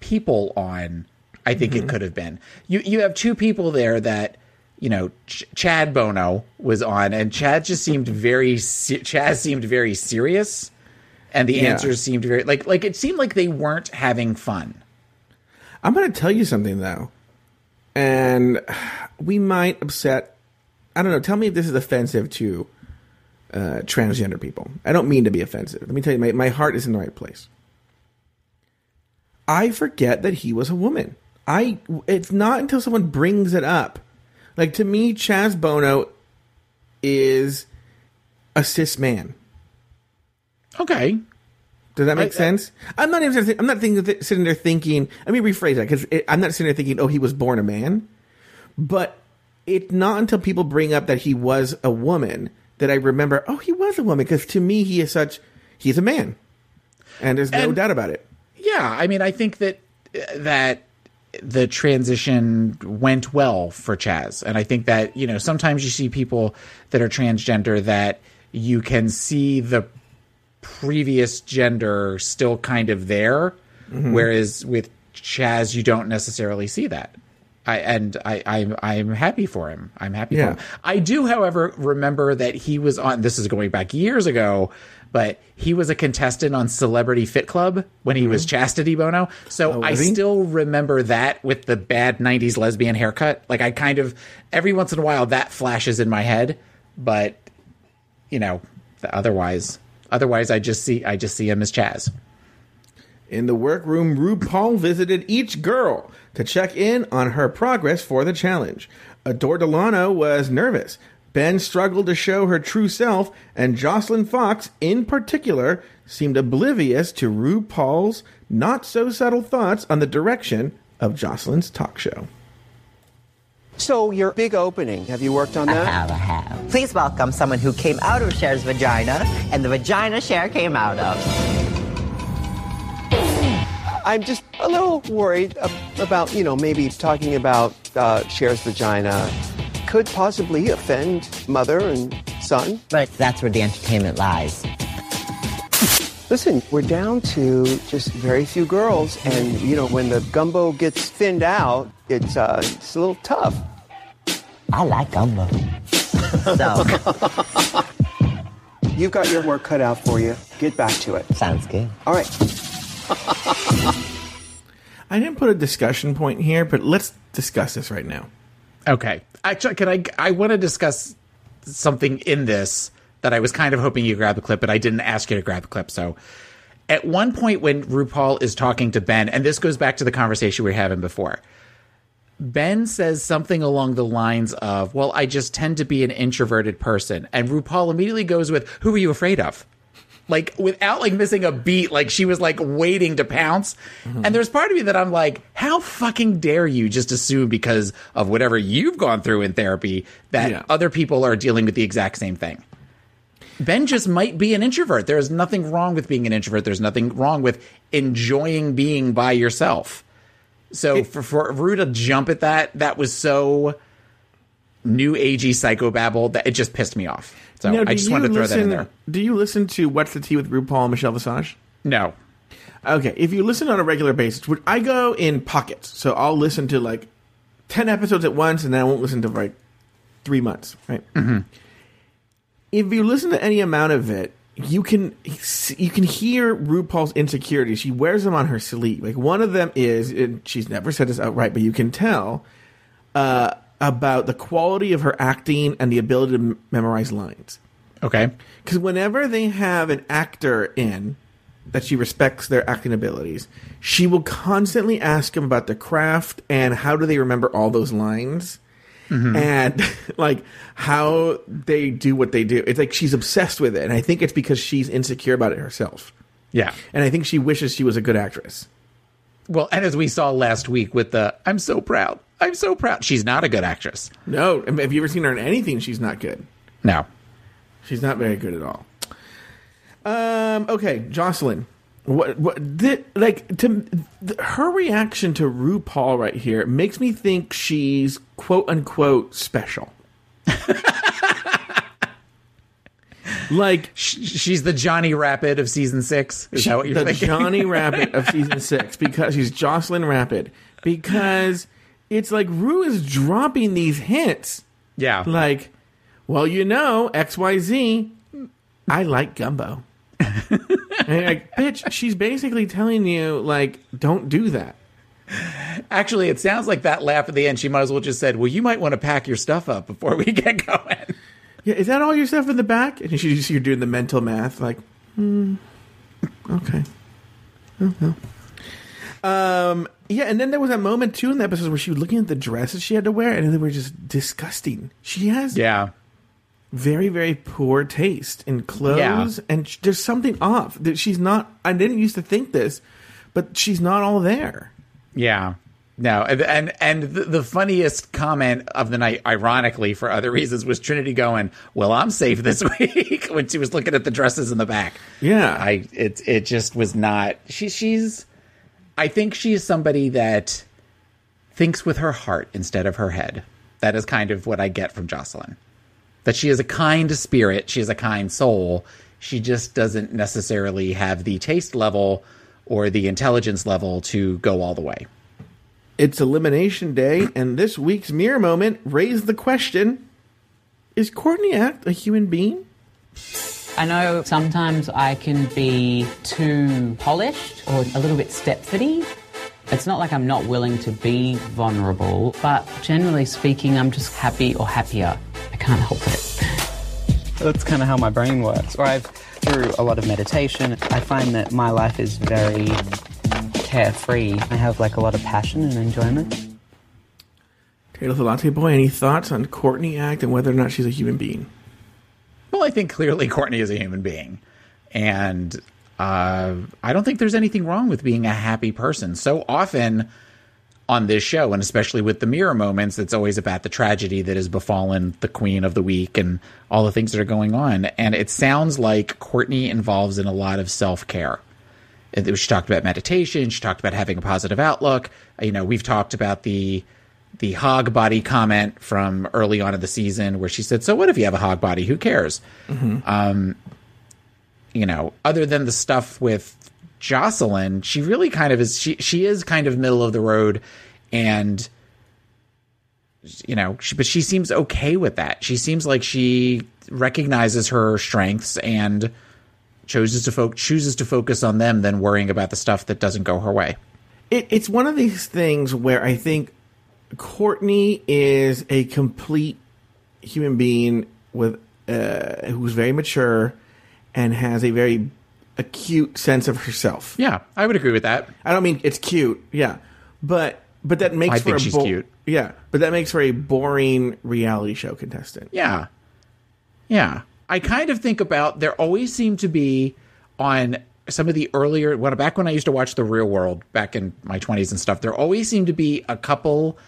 B: people on, I think
A: Mm-hmm.
B: it could have been. You you have two people there that you know Ch- Chad Bono was on, and Chad just seemed very se- Chad seemed very serious, and the
A: Yeah.
B: answers seemed very like like it seemed like they weren't having fun.
A: I'm going to tell you something though, and we might upset. I don't know. Tell me if this is offensive to uh, transgender people. I don't mean to be offensive. Let me tell you, my, my heart is in the right place. I forget that he was a woman. I. It's not until someone brings it up. Like to me, Chaz Bono is a cis man.
B: Okay,
A: Does that make
B: I-
A: sense? I'm not even. I'm not thinking, sitting there thinking. Let me rephrase that because I'm not sitting there thinking, "Oh, he was born a man." But it's not until people bring up that he was a woman that I remember. Oh, he was a woman because to me, he is such. He's a man, and there's no doubt about it.
B: yeah. I mean, I think that uh, that the transition went well for Chaz, and I think that you know sometimes you see people that are transgender that you can see the previous gender still kind of there, mm-hmm. whereas with Chaz you don't necessarily see that. I and I I'm I'm happy for him. I'm happy
A: Yeah.
B: for him. I do, however, remember that he was on. This is going back years ago, but he was a contestant on Celebrity Fit Club when he was mm-hmm. Chastity Bono. So oh,
A: I he?
B: still remember that with the bad '90s lesbian haircut. Like I kind of every once in a while that flashes in my head, but you know, otherwise, otherwise I just see I just see him as Chaz.
A: In the workroom, RuPaul visited each girl to check in on her progress for the challenge. Adore Delano was nervous. Ben struggled to show her true self, and Joslyn Fox, in particular, seemed oblivious to RuPaul's not so subtle thoughts on the direction of Joslyn's talk show.
F: So, your big opening, have you worked on that?
C: I
F: that?
C: have, I have. Please welcome someone who came out of Cher's vagina and the vagina Cher came out of.
F: I'm just a little worried about, you know, maybe talking about uh, Cher's vagina could possibly offend mother and son.
C: But that's where the entertainment lies.
F: Listen, we're down to just very few girls, and you know, when the gumbo gets thinned out, it's uh, it's a little tough.
C: I like gumbo. so,
F: You've got your work cut out for you. Get back to it.
C: sounds good.
F: All right.
A: I didn't put a discussion point here, but let's discuss this right now.
B: Okay. Actually, can I? I want to discuss something in this that I was kind of hoping you grab the clip, but I didn't ask you to grab the clip. So, at one point when RuPaul is talking to Ben, and this goes back to the conversation we were having before, Ben says something along the lines of, "Well, I just tend to be an introverted person," and RuPaul immediately goes with, "Who are you afraid of?" Like without like missing a beat, like she was like waiting to pounce. Mm-hmm. And there's part of me that I'm like, how fucking dare you just assume because of whatever you've gone through in therapy that
A: Yeah.
B: other people are dealing with the exact same thing. Ben just might be an introvert. There is nothing wrong with being an introvert. There's nothing wrong with enjoying being by yourself. So for, for Rue to jump at that, that was so new agey psychobabble that it just pissed me off. So
A: Now,
B: I just wanted to throw that in there.
A: Do you listen to What's the Tea with RuPaul and Michelle Visage?
B: No.
A: Okay, if you listen on a regular basis, which I go in pockets, so I'll listen to like ten episodes at once, and then I won't listen to like three months. Right. Mm-hmm. If you listen to any amount of it, you can you can hear RuPaul's insecurities. She wears them on her sleeve. Like one of them is, and she's never said this outright, but you can tell. Uh, about the quality of her acting and the ability to m- memorize lines.
B: Okay.
A: Because whenever they have an actor in that she respects their acting abilities, she will constantly ask him about the craft and how do they remember all those lines and like how they do what they do. It's like she's obsessed with it, and I think it's because she's insecure about it herself.
B: Yeah.
A: And I think she wishes she was a good actress.
B: Well, and as we saw last week with the I'm so proud. I'm so proud. She's not a good actress.
A: No, have you ever seen her in anything? She's not good.
B: No.
A: She's not very good at all. Um. Okay, Joslyn. What? What? Did, like to th- her reaction to RuPaul right here makes me think she's quote unquote special. like
B: Sh- She's the Johnny Rapid of season six. Is that what you're
A: the
B: thinking?
A: Johnny Rapid of season six because she's Joslyn Rapid because it's like Rue is dropping these hints
B: yeah.
A: like, well, you know, X Y Z. I like gumbo. and like, bitch, she's basically telling you like, don't do that.
B: Actually, it sounds like that laugh at the end. She might as well just said, "Well, you might want to pack your stuff up before we get going."
A: Yeah, is that all your stuff in the back? And she just you're doing the mental math, like, hmm, okay, oh. Um, yeah, and then there was that moment too in the episode where she was looking at the dresses she had to wear, and they were just disgusting. She has
B: Yeah.
A: Very very poor taste in clothes and sh- there's something off that she's not i didn't used to think this but she's not all there
B: Yeah. No, and and, and the, the funniest comment of the night, ironically for other reasons, was Trinity going, "Well, I'm safe this week" when she was looking at the dresses in the back.
A: Yeah.
B: I it it just was not. She she's, I think she's somebody that thinks with her heart instead of her head. That is kind of what I get from Joslyn. That she is a kind spirit, she is a kind soul. She just doesn't necessarily have the taste level or the intelligence level to go all the way.
A: it's elimination day and this week's mirror moment raised the question is courtney act a human being
D: I know sometimes I can be too polished or a little bit stepfordy. It's not like I'm not willing to be vulnerable, but generally speaking, I'm just happy or happier. I can't help it.
H: That's kind of how my brain works. Or I've, through a lot of meditation, I find that my life is very carefree. I have like a lot of passion and enjoyment.
A: taylor the latte boy any thoughts on courtney act and whether or not she's a human being
B: Well, I think clearly Courtney is a human being. And uh, I don't think there's anything wrong with being a happy person. So often on this show, and especially with the mirror moments, it's always about the tragedy that has befallen the queen of the week and all the things that are going on. And it sounds like Courtney involves in a lot of self care. She talked about meditation. She talked about having a positive outlook. You know, we've talked about the the hog body comment from early on in the season where she said, "So what if you have a hog body? Who cares?" Um, you know, other than the stuff with Joslyn, she really kind of is. She she is kind of middle of the road, and you know, she, but she seems okay with that. She seems like she recognizes her strengths and chooses to fo- chooses to focus on them than worrying about the stuff that doesn't go her way.
A: it, it's one of these things where I think Courtney is a complete human being with uh, who's very mature and has a very acute sense of herself.
B: Yeah, I would agree with that.
A: I don't mean it's cute, yeah, but but that makes
B: I
A: for
B: think
A: a
B: she's
A: bo-
B: cute.
A: Yeah, but that makes for a boring reality show contestant.
B: Yeah. Yeah. I kind of think about there always seem to be on some of the earlier when back when I used to watch the real world back in my 20s and stuff there always seemed to be a couple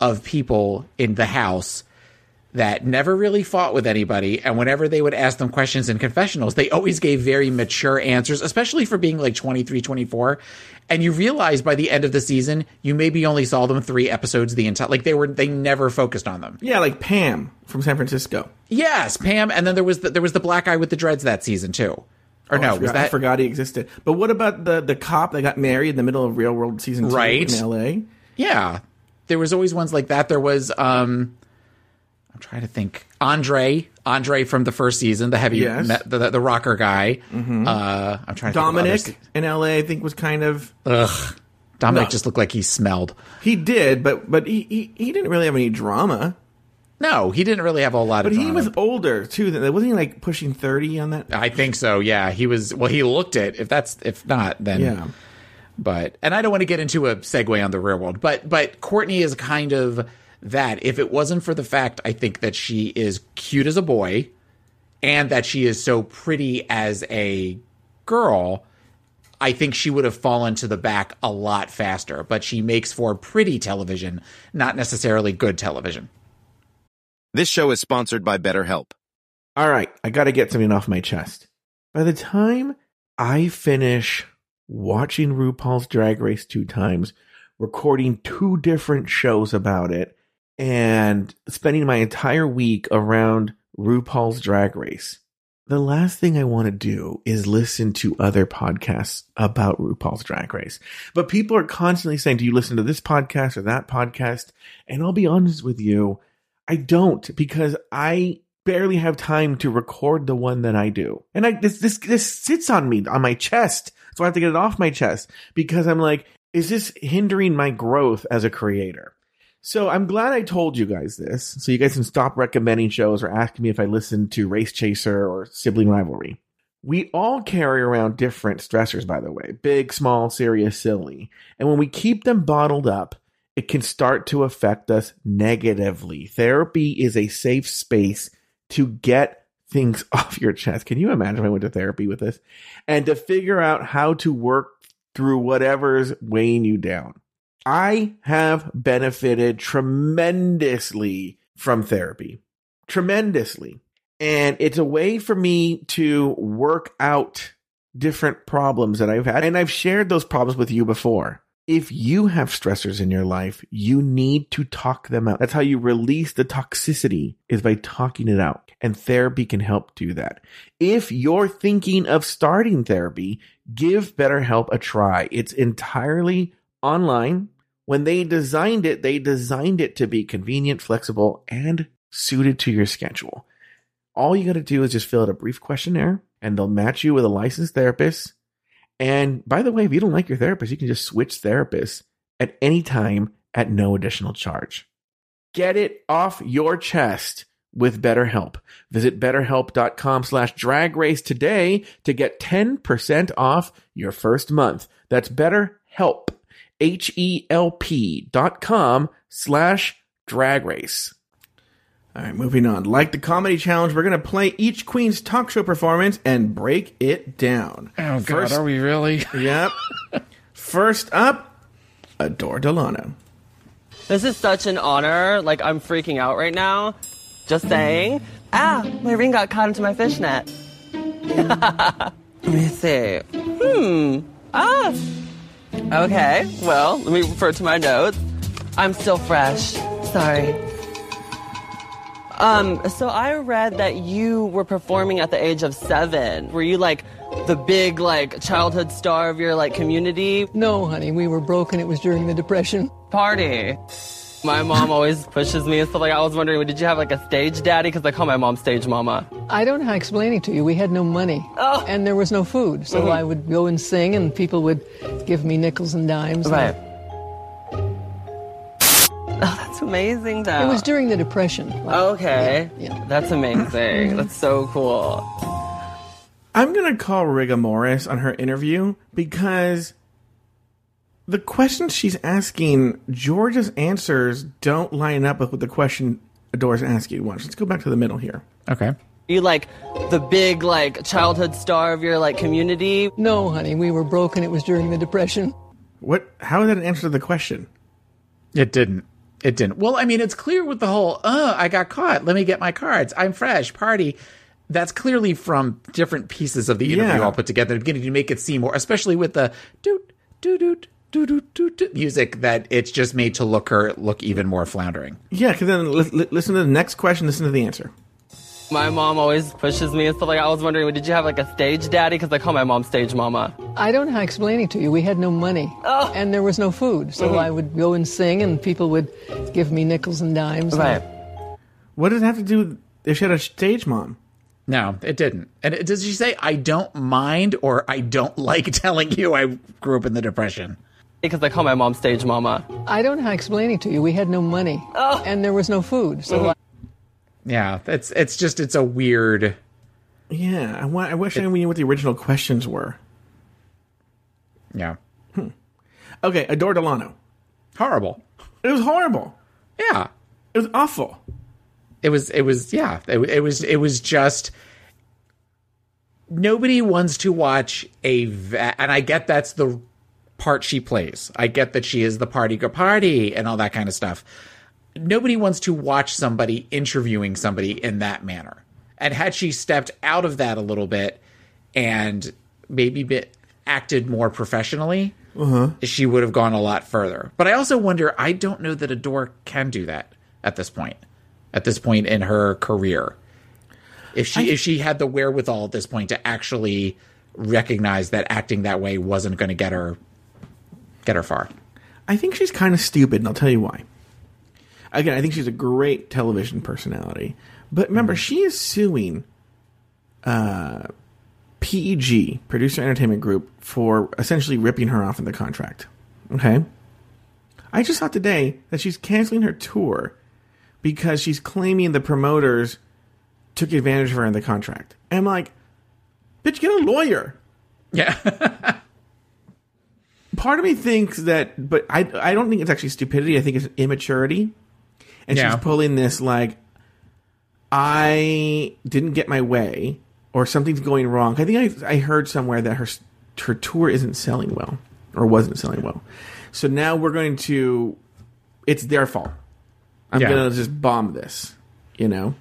B: of people in the house that never really fought with anybody and whenever they would ask them questions in confessionals they always gave very mature answers especially for being like 23 24 and you realize by the end of the season you maybe only saw them 3 episodes the entire like they were they never focused on them
A: Yeah, like Pam from San Francisco.
B: Yes, Pam, and then there was the, there was the black guy with the dreads that season too. Or
A: Oh,
B: no,
A: I
B: was
A: forgot, I forgot he existed. But what about the the cop that got married in the middle of Real World season two
B: Right.
A: in L.A.?
B: Yeah, there was always ones like that. There was um, I'm trying to think. Andre, Andre from the first season, the heavy,
A: Yes.
B: me- the, the, the rocker guy. Uh, I'm trying to
A: Dominic in L.A. I think was kind of.
B: Ugh, Dominic
A: No.
B: just looked like he smelled.
A: he did, but but he, he he didn't really have any drama.
B: No, he didn't really have a lot
A: But
B: of
A: he
B: drama.
A: was older too. Wasn't he like pushing thirty on that?
B: I think so. Yeah, he was. Well, he looked it. If that's if not, then
A: Yeah.
B: But and I don't want to get into a segue on the real world, but but Courtney is kind of that. If it wasn't for the fact, I think that she is cute as a boy, and that she is so pretty as a girl. I think she would have fallen to the back a lot faster, but she makes for pretty television, not necessarily good television.
I: This show is sponsored by BetterHelp.
A: All right, I got to get something off my chest. By the time I finish watching RuPaul's Drag Race two times, recording two different shows about it, and spending my entire week around RuPaul's Drag Race, the last thing I want to do is listen to other podcasts about RuPaul's Drag Race. But people are constantly saying, Do you listen to this podcast or that podcast? And I'll be honest with you, I don't because I barely have time to record the one that I do. And I this this this sits on me on my chest. So I have to get it off my chest because I'm like, is this hindering my growth as a creator? So I'm glad I told you guys this. So you guys can stop recommending shows or asking me if I listen to Race Chaser or Sibling Rivalry. We all carry around different stressors, by the way big, small, serious, silly. And when we keep them bottled up, it can start to affect us negatively. Therapy is a safe space to get things off your chest. Can you imagine if I went to therapy with this? And to figure out how to work through whatever's weighing you down. I have benefited tremendously from therapy. Tremendously. And it's a way for me to work out different problems that I've had. And I've shared those problems with you before. If you have stressors in your life, you need to talk them out. That's how you release the toxicity is by talking it out. And therapy can help do that. If you're thinking of starting therapy, give BetterHelp a try. It's entirely online. When they designed it, they designed it to be convenient, flexible, and suited to your schedule. All you got to do is just fill out a brief questionnaire and they'll match you with a licensed therapist. And by the way, if you don't like your therapist, you can just switch therapists at any time at no additional charge. Get it off your chest with BetterHelp. Visit betterhelp.com slash drag race today to get 10% off your first month. That's BetterHelp, H-E-L-P dot com slash drag race. All right, moving on. Like the comedy challenge, we're going to play each queen's talk show performance and break it down.
B: Oh God,
A: First-
B: are we really?
A: Yep. First up, Adore Delano.
J: This is such an honor. Like, I'm freaking out right now. Just saying. Ah, my ring got caught into my fishnet. let me see. Hmm. Ah. Okay, well, let me refer to my notes. I'm still fresh. Sorry. Um, so I read that you were performing at the age of seven. Were you like the big like childhood star of your like community?
K: No, honey, we were broken. It was during the Depression.
J: Party. My mom always pushes me and stuff like that. I was wondering, did you have like a stage daddy? Because I call my mom stage mama.
K: I don't know how explaining to you. We had no money,
J: Oh.
K: and there was no food. So
J: Mhm.
K: I would go and sing, and people would give me nickels and dimes.
J: Right. Oh, that's amazing though.
K: It was during the Depression.
J: Okay.
K: Yeah.
J: That's amazing. that's so cool.
A: I'm going to call Riga Morris on her interview because the questions she's asking, George's answers don't line up with what the question Adore's asking. Once, let's go back to the middle here.
B: Okay.
J: You like the big like childhood star of your like community?
K: No, honey, we were broken. It was during the Depression.
A: What? How is that an answer to the question?
B: It didn't. It didn't. Well, I mean, it's clear with the whole, uh, I got caught. Let me get my cards. I'm fresh. Party. That's clearly from different pieces of the interview
A: Yeah.
B: all put together at the beginning to make it seem more, especially with the doot, doot, doot, music that it's just made to look her look even more floundering.
A: Yeah, because then li- li- listen to the next question, listen to the answer.
J: My mom always pushes me and stuff like. I was wondering, did you have like a stage daddy? Because I call my mom stage mama.
K: I don't know how explaining to you. We had no money,
J: Oh.
K: and there was no food. So
J: Mhm.
K: I would go and sing, and people would give me nickels and dimes.
J: Right.
A: What does it have to do with if she had a stage mom?
B: No, it didn't. And it, does she say, I don't mind or I don't like telling you I grew up in the Depression?
J: Because I call my mom stage mama.
K: I don't know how explaining to you. We had no money,
J: Oh.
K: and there was no food. So
J: Mhm.
K: I-
B: Yeah, it's it's just it's a weird.
A: Yeah, I, want, I wish I knew what the original questions were.
B: Yeah.
A: Okay, Adore Delano.
B: Horrible.
A: It was horrible.
B: Yeah.
A: It was awful.
B: It was it was yeah, it, it was it was just nobody wants to watch a va- and I get that's the part she plays. I get that she is the party go party and all that kind of stuff. Nobody wants to watch somebody interviewing somebody in that manner. And had she stepped out of that a little bit and maybe bit, acted more professionally,
A: Uh-huh.
B: she would have gone a lot further. But I also wonder, I don't know that Adore can do that at this point. At this point in her career. If she if she had the wherewithal at this point to actually recognize that acting that way wasn't going to get her get her far.
A: I think she's kind of stupid, and I'll tell you why. Again, I think she's a great television personality, but remember, she is suing uh, PEG, Producer Entertainment Group, for essentially ripping her off in the contract. Okay, I just saw today that she's canceling her tour because she's claiming the promoters took advantage of her in the contract. And I'm like, bitch, get a lawyer.
B: Yeah.
A: Part of me thinks that, but I I don't think it's actually stupidity. I think it's immaturity, and
B: Yeah.
A: she's pulling this like, I didn't get my way, or something's going wrong. I think I I heard somewhere that her her tour isn't selling well, or wasn't selling well. So now we're going to, it's their fault. I'm
B: Yeah.
A: gonna just bomb this, you know.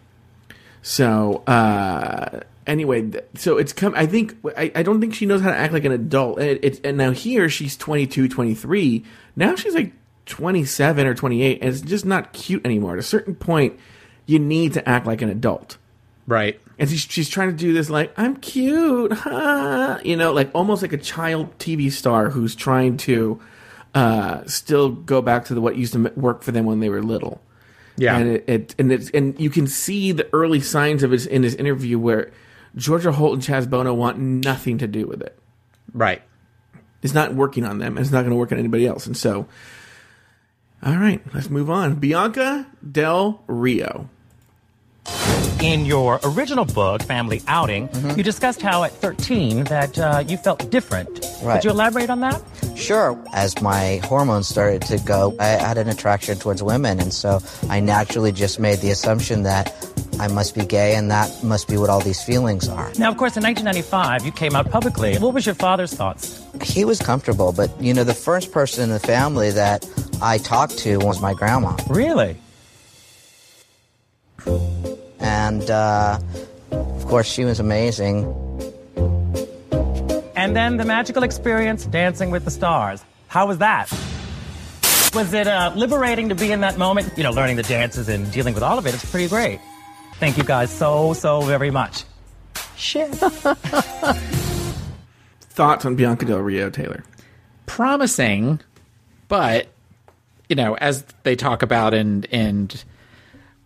A: So uh, anyway, so it's come. I think I, I don't think she knows how to act like an adult. And, it, and now here she's 22, 23. Now she's like 27 or 28, and it's just not cute anymore. At a certain point, you need to act like an adult.
B: Right.
A: And she's, she's trying to do this like I'm cute, ha, you know, like almost like a child TV star who's trying to uh, still go back to the what used to work for them when they were little.
B: Yeah.
A: and it, it and it's and you can see the early signs of it in this interview where Georgia Holt and Chaz Bono want nothing to do with it.
B: Right.
A: It's not working on them. and It's not going to work on anybody else. And so, all right, let's move on. Bianca Del Rio.
L: In your original book, Family Outing,
C: Mm-hmm.
L: you discussed how at 13 that uh, you felt different.
C: Right.
L: Could you elaborate on that?
C: Sure. As my hormones started to go, I had an attraction towards women, and so I naturally just made the assumption that I must be gay, and that must be what all these feelings are.
L: Now, of course, in 1995, you came out publicly. What was your father's thoughts?
C: He was comfortable, but you know, the first person in the family that I talked to was my grandma.
L: Really?
C: And uh, of course, she was amazing.
L: And then the magical experience, Dancing with the Stars. How was that? Was it uh, liberating to be in that moment? You know, learning the dances and dealing with all of it. It's pretty great. Thank you guys so, so very much. Shit.
A: Thoughts on Bianca Del Rio, Taylor?
B: Promising, but you know, as they talk about and and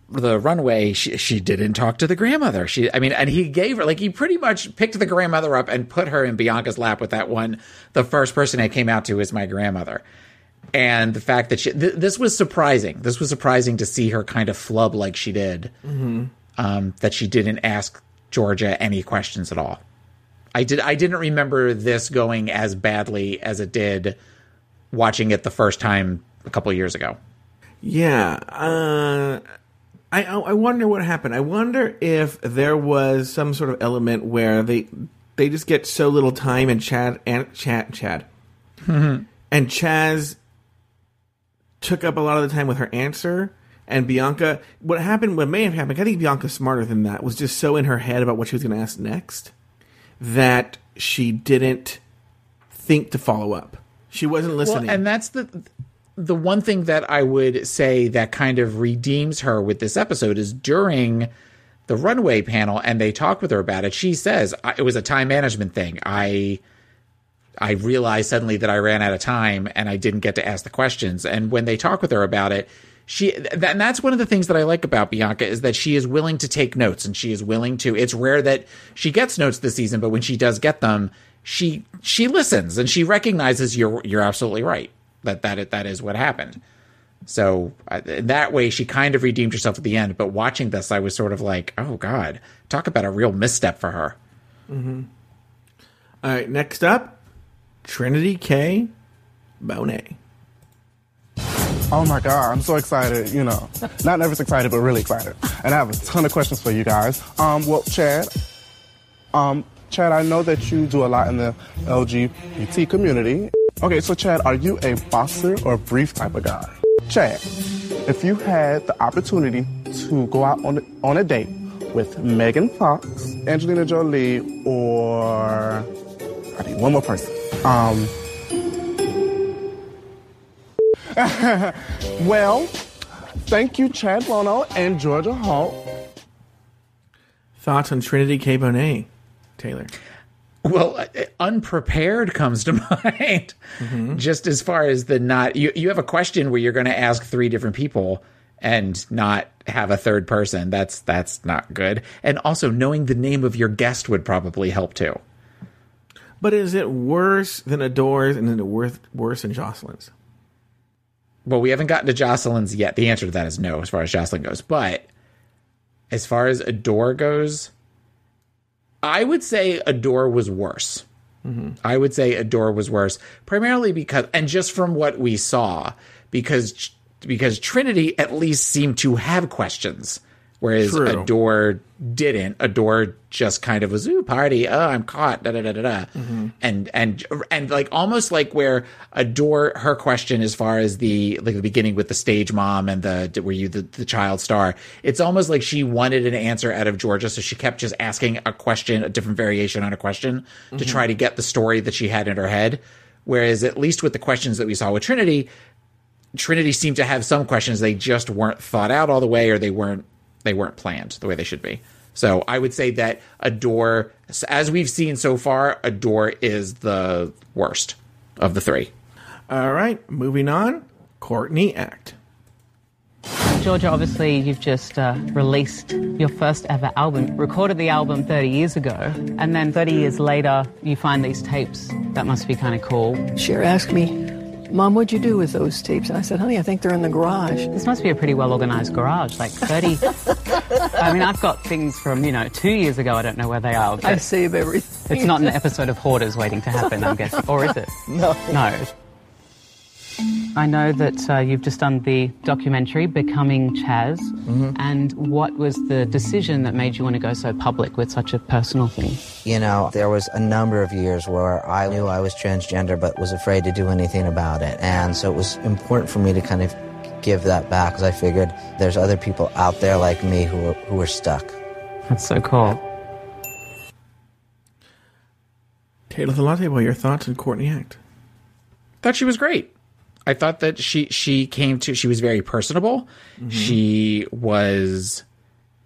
B: the runway, she she didn't talk to the grandmother. She, I mean, and he gave her like he pretty much picked the grandmother up and put her in Bianca's lap with that one. The first person I came out to is my grandmother, and the fact that she th- this was surprising. This was surprising to see her kind of flub like she did.
A: Mm-hmm.
B: Um, that she didn't ask Georgia any questions at all. I did. I didn't remember this going as badly as it did watching it the first time a couple years ago.
A: Yeah. Uh, I I wonder what happened. I wonder if there was some sort of element where they they just get so little time and Chad and Chad Chad and Chaz took up a lot of the time with her answer. And Bianca, what happened, what may have happened, I think Bianca's smarter than that, was just so in her head about what she was going to ask next that she didn't think to follow up. She wasn't listening.
B: Well, and that's the the one thing that I would say that kind of redeems her with this episode is during the runway panel and they talk with her about it. She says it was a time management thing. I I realized suddenly that I ran out of time and I didn't get to ask the questions. And when they talk with her about it, she and that's one of the things that I like about Bianca is that she is willing to take notes and she is willing to. It's rare that she gets notes this season, but when she does get them, she she listens and she recognizes you're you're absolutely right that that that is what happened. So uh, that way, she kind of redeemed herself at the end. But watching this, I was sort of like, oh god, talk about a real misstep for her.
A: Mm-hmm. All right, next up, Trinity K. Bonet.
M: Oh my god, I'm so excited, you know. Not nervous excited, but really excited. And I have a ton of questions for you guys. Um, well, Chad, um, Chad, I know that you do a lot in the LGBT community. Okay, so Chad, are you a boxer or brief type of guy? Chad, if you had the opportunity to go out on, on a date with Megan Fox, Angelina Jolie, or I need one more person. Um, well, thank you, Chad Bono and Georgia Hall.
A: Thoughts on Trinity K. Bonet, Taylor?
B: Well, uh, unprepared comes to mind. Just as far as the not, you, you have a question where you're going to ask three different people and not have a third person. That's that's not good. And also, knowing the name of your guest would probably help too.
A: But is it worse than Adore's and is it worth, worse than Joslyn's?
B: Well, we haven't gotten to Joslyn's yet. The answer to that is no, as far as Joslyn goes. But as far as Adore goes, I would say Adore was worse. Mm-hmm. I would say Adore was worse, primarily because, and just from what we saw, because because Trinity at least seemed to have questions, whereas
A: True.
B: Adore didn't. Adore just kind of was, "Ooh, party! Oh, I'm caught!" Da da da da da. And and and like almost like where Adore her question as far as the like the beginning with the stage mom and the were you the, the child star? It's almost like she wanted an answer out of Georgia, so she kept just asking a question, a different variation on a question to
A: Mhm.
B: try to get the story that she had in her head. Whereas at least with the questions that we saw with Trinity, Trinity seemed to have some questions they just weren't thought out all the way, or they weren't they weren't planned the way they should be. So I would say that Adore, as we've seen so far, Adore is the worst of the three.
A: All right, moving on. Courtney Act.
D: Georgia, obviously, you've just uh, released your first ever album, recorded the album 30 years ago, and then 30 years later, you find these tapes. That must be kind of cool.
K: Cher asked me, Mom, what'd you do with those tapes? And I said, honey, I think they're in the garage.
D: This must be a pretty well organized garage. Like 30. I mean, I've got things from, you know, two years ago. I don't know where they are.
K: I save everything.
D: It's not an episode of Hoarders waiting to happen, I'm guessing. Or is it?
K: No.
D: No. I know that uh, you've just done the documentary, Becoming Chaz. And what was the decision that made you want to go so public with such a personal thing?
C: You know, there was a number of years where I knew I was transgender but was afraid to do anything about it. And so it was important for me to kind of give that back because I figured there's other people out there like me who are, who are stuck.
D: That's so cool.
A: Taylor the Latte Boy, your thoughts on Courtney Act?
B: thought she was great. I thought that she she came to she was very personable. Mm-hmm. She was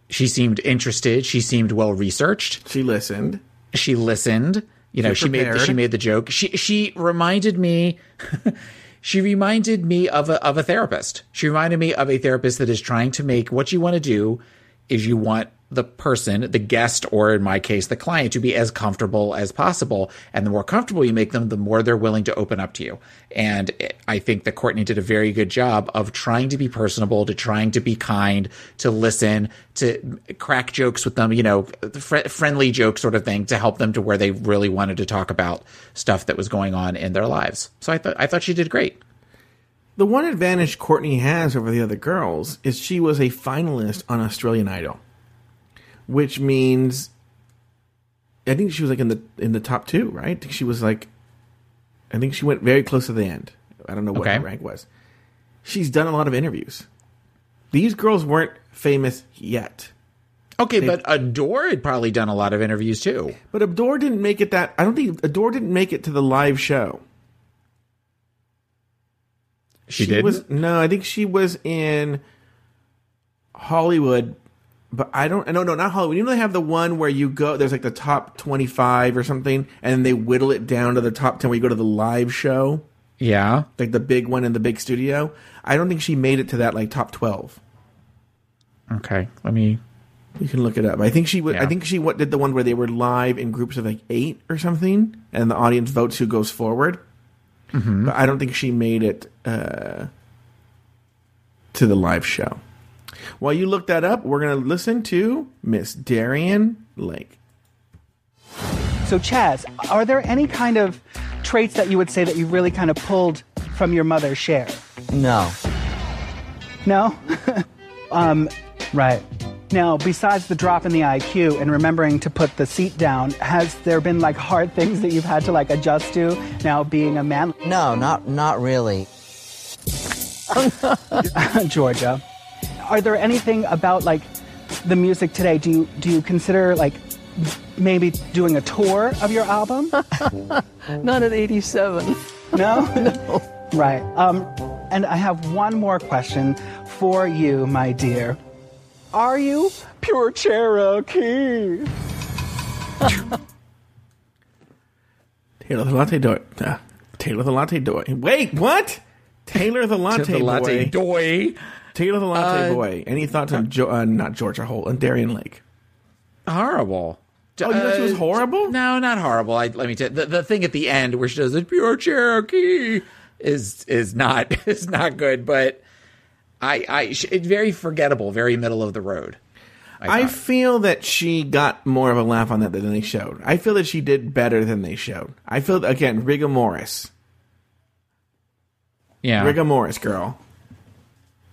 B: she seemed interested. She seemed well researched.
A: She listened.
B: She listened. You know,
A: She
B: she made the, she made the joke. She she reminded me she reminded me of a of a therapist. She reminded me of a therapist that is trying to make what you want to do is you want the person, the guest, or in my case, the client, to be as comfortable as possible. And the more comfortable you make them, the more they're willing to open up to you. And I think that Courtney did a very good job of trying to be personable, to trying to be kind, to listen, to crack jokes with them, you know, fr- friendly joke sort of thing to help them to where they really wanted to talk about stuff that was going on in their lives. So I thought, I thought she did great.
A: The one advantage Courtney has over the other girls is she was a finalist on Australian Idol, which means I think she was like in the in the top two, right? I think she was like, I think she went very close to the end. I don't know what
B: Okay.
A: her rank was. She's done a lot of interviews. These girls weren't famous yet.
B: Okay,
A: They-
B: but Adore had probably done a lot of interviews too.
A: But Adore didn't make it that. I don't think Adore didn't make it to the live show.
B: She didn't?
A: No, I think she was in Hollywood, but I don't. No, no, not Hollywood. You know they have the one where you go. There's like the top twenty-five or something, and they whittle it down to the top ten. Where you go to the live show,
B: Yeah.
A: like the big one in the big studio. I don't think she made it to that like top twelve.
B: Okay, let me.
A: You can look it up. I think she was. I think she what did the one where they were live in groups of like eight or something, and the audience votes who goes forward.
B: Mhm.
A: But I don't think she made it. Uh, to the live show. While you look that up, we're going to listen to Miss Darienne Lake.
N: So, Chaz, are there any kind of traits that you would say that you really kind of pulled from your mother, Cher?
C: No.
N: No? um, right. Now, besides the drop in the IQ and remembering to put the seat down, has there been like hard things that you've had to like adjust to now being a man?
C: No, not not really.
N: Georgia. Are there anything about like the music today? Do you do you consider like maybe doing a tour of your album?
K: Not at 87.
N: No? no. Right. Um, and I have one more question for you, my dear. Are you pure Cherokee?
A: Taylor the Latte Doy. Uh, Taylor the Latte Boy. Wait, what? Taylor the Latte
B: the Latte
A: Boy. Taylor the Latte
B: Uh,
A: Boy. Any thoughts on jo- uh, not Georgia Holt and Darienne Lake?
B: Horrible.
A: Oh, you thought she was
B: Uh,
A: horrible?
B: No, not horrible. I, let me tell the, the thing at the end where she does it pure Cherokee is is not is not good. But I I it's very forgettable, very middle of the road.
A: I, feel that she got more of a laugh on that than they showed. I feel that she did better than they showed. I feel again, Rigor Morris.
B: Yeah.
A: Rigor Morris, girl.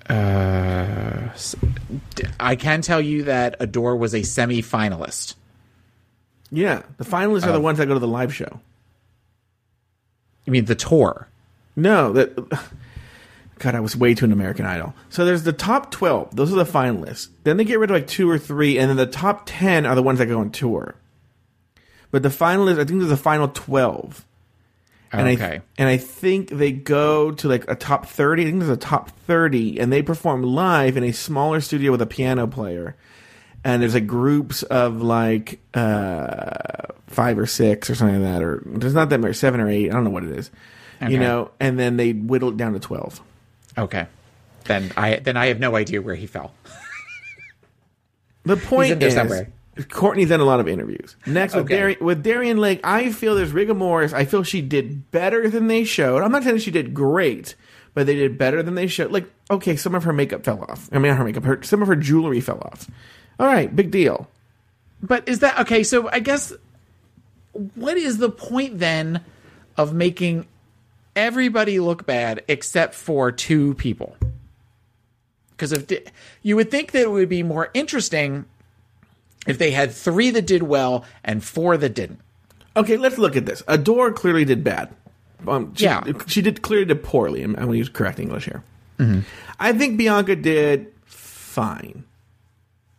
B: Uh, I can tell you that Adore was a semi-finalist.
A: Yeah, the finalists are the
B: Oh.
A: ones that go to the live show.
B: You mean the tour?
A: No, that. God, I was way too an American Idol. So there's the top twelve; those are the finalists. Then they get rid of like two or three, and then the top ten are the ones that go on tour. But the finalists, I think there's the final twelve. And I and I think they go to like a top thirty. I think there's a top thirty, and they perform live in a smaller studio with a piano player. And there's like groups of like uh, five or six or something like that, or there's not that many, seven or eight. I don't know what it is,
B: Okay.
A: you know. And then they whittle it down to twelve.
B: Okay. Then I then I have no idea where he fell.
A: The point is,
B: somewhere.
A: Courtney's done a lot of interviews. Next with,
B: Okay.
A: Darienne, with Darienne Lake, I feel there's rigor mortis. I feel she did better than they showed. I'm not saying she did great, but they did better than they showed. Like, okay, some of her makeup fell off. I mean, not her makeup, her some of her jewelry fell off. All right, big deal.
B: But is that okay? So I guess what is the point then of making everybody look bad except for two people? Because if you would think that it would be more interesting if they had three that did well and four that didn't.
A: Okay, let's look at this. Adore clearly did bad. Um, she,
B: Yeah.
A: she did clearly did poorly. I'm, I'm going to use correct English here.
B: Mm-hmm.
A: I think Bianca did fine.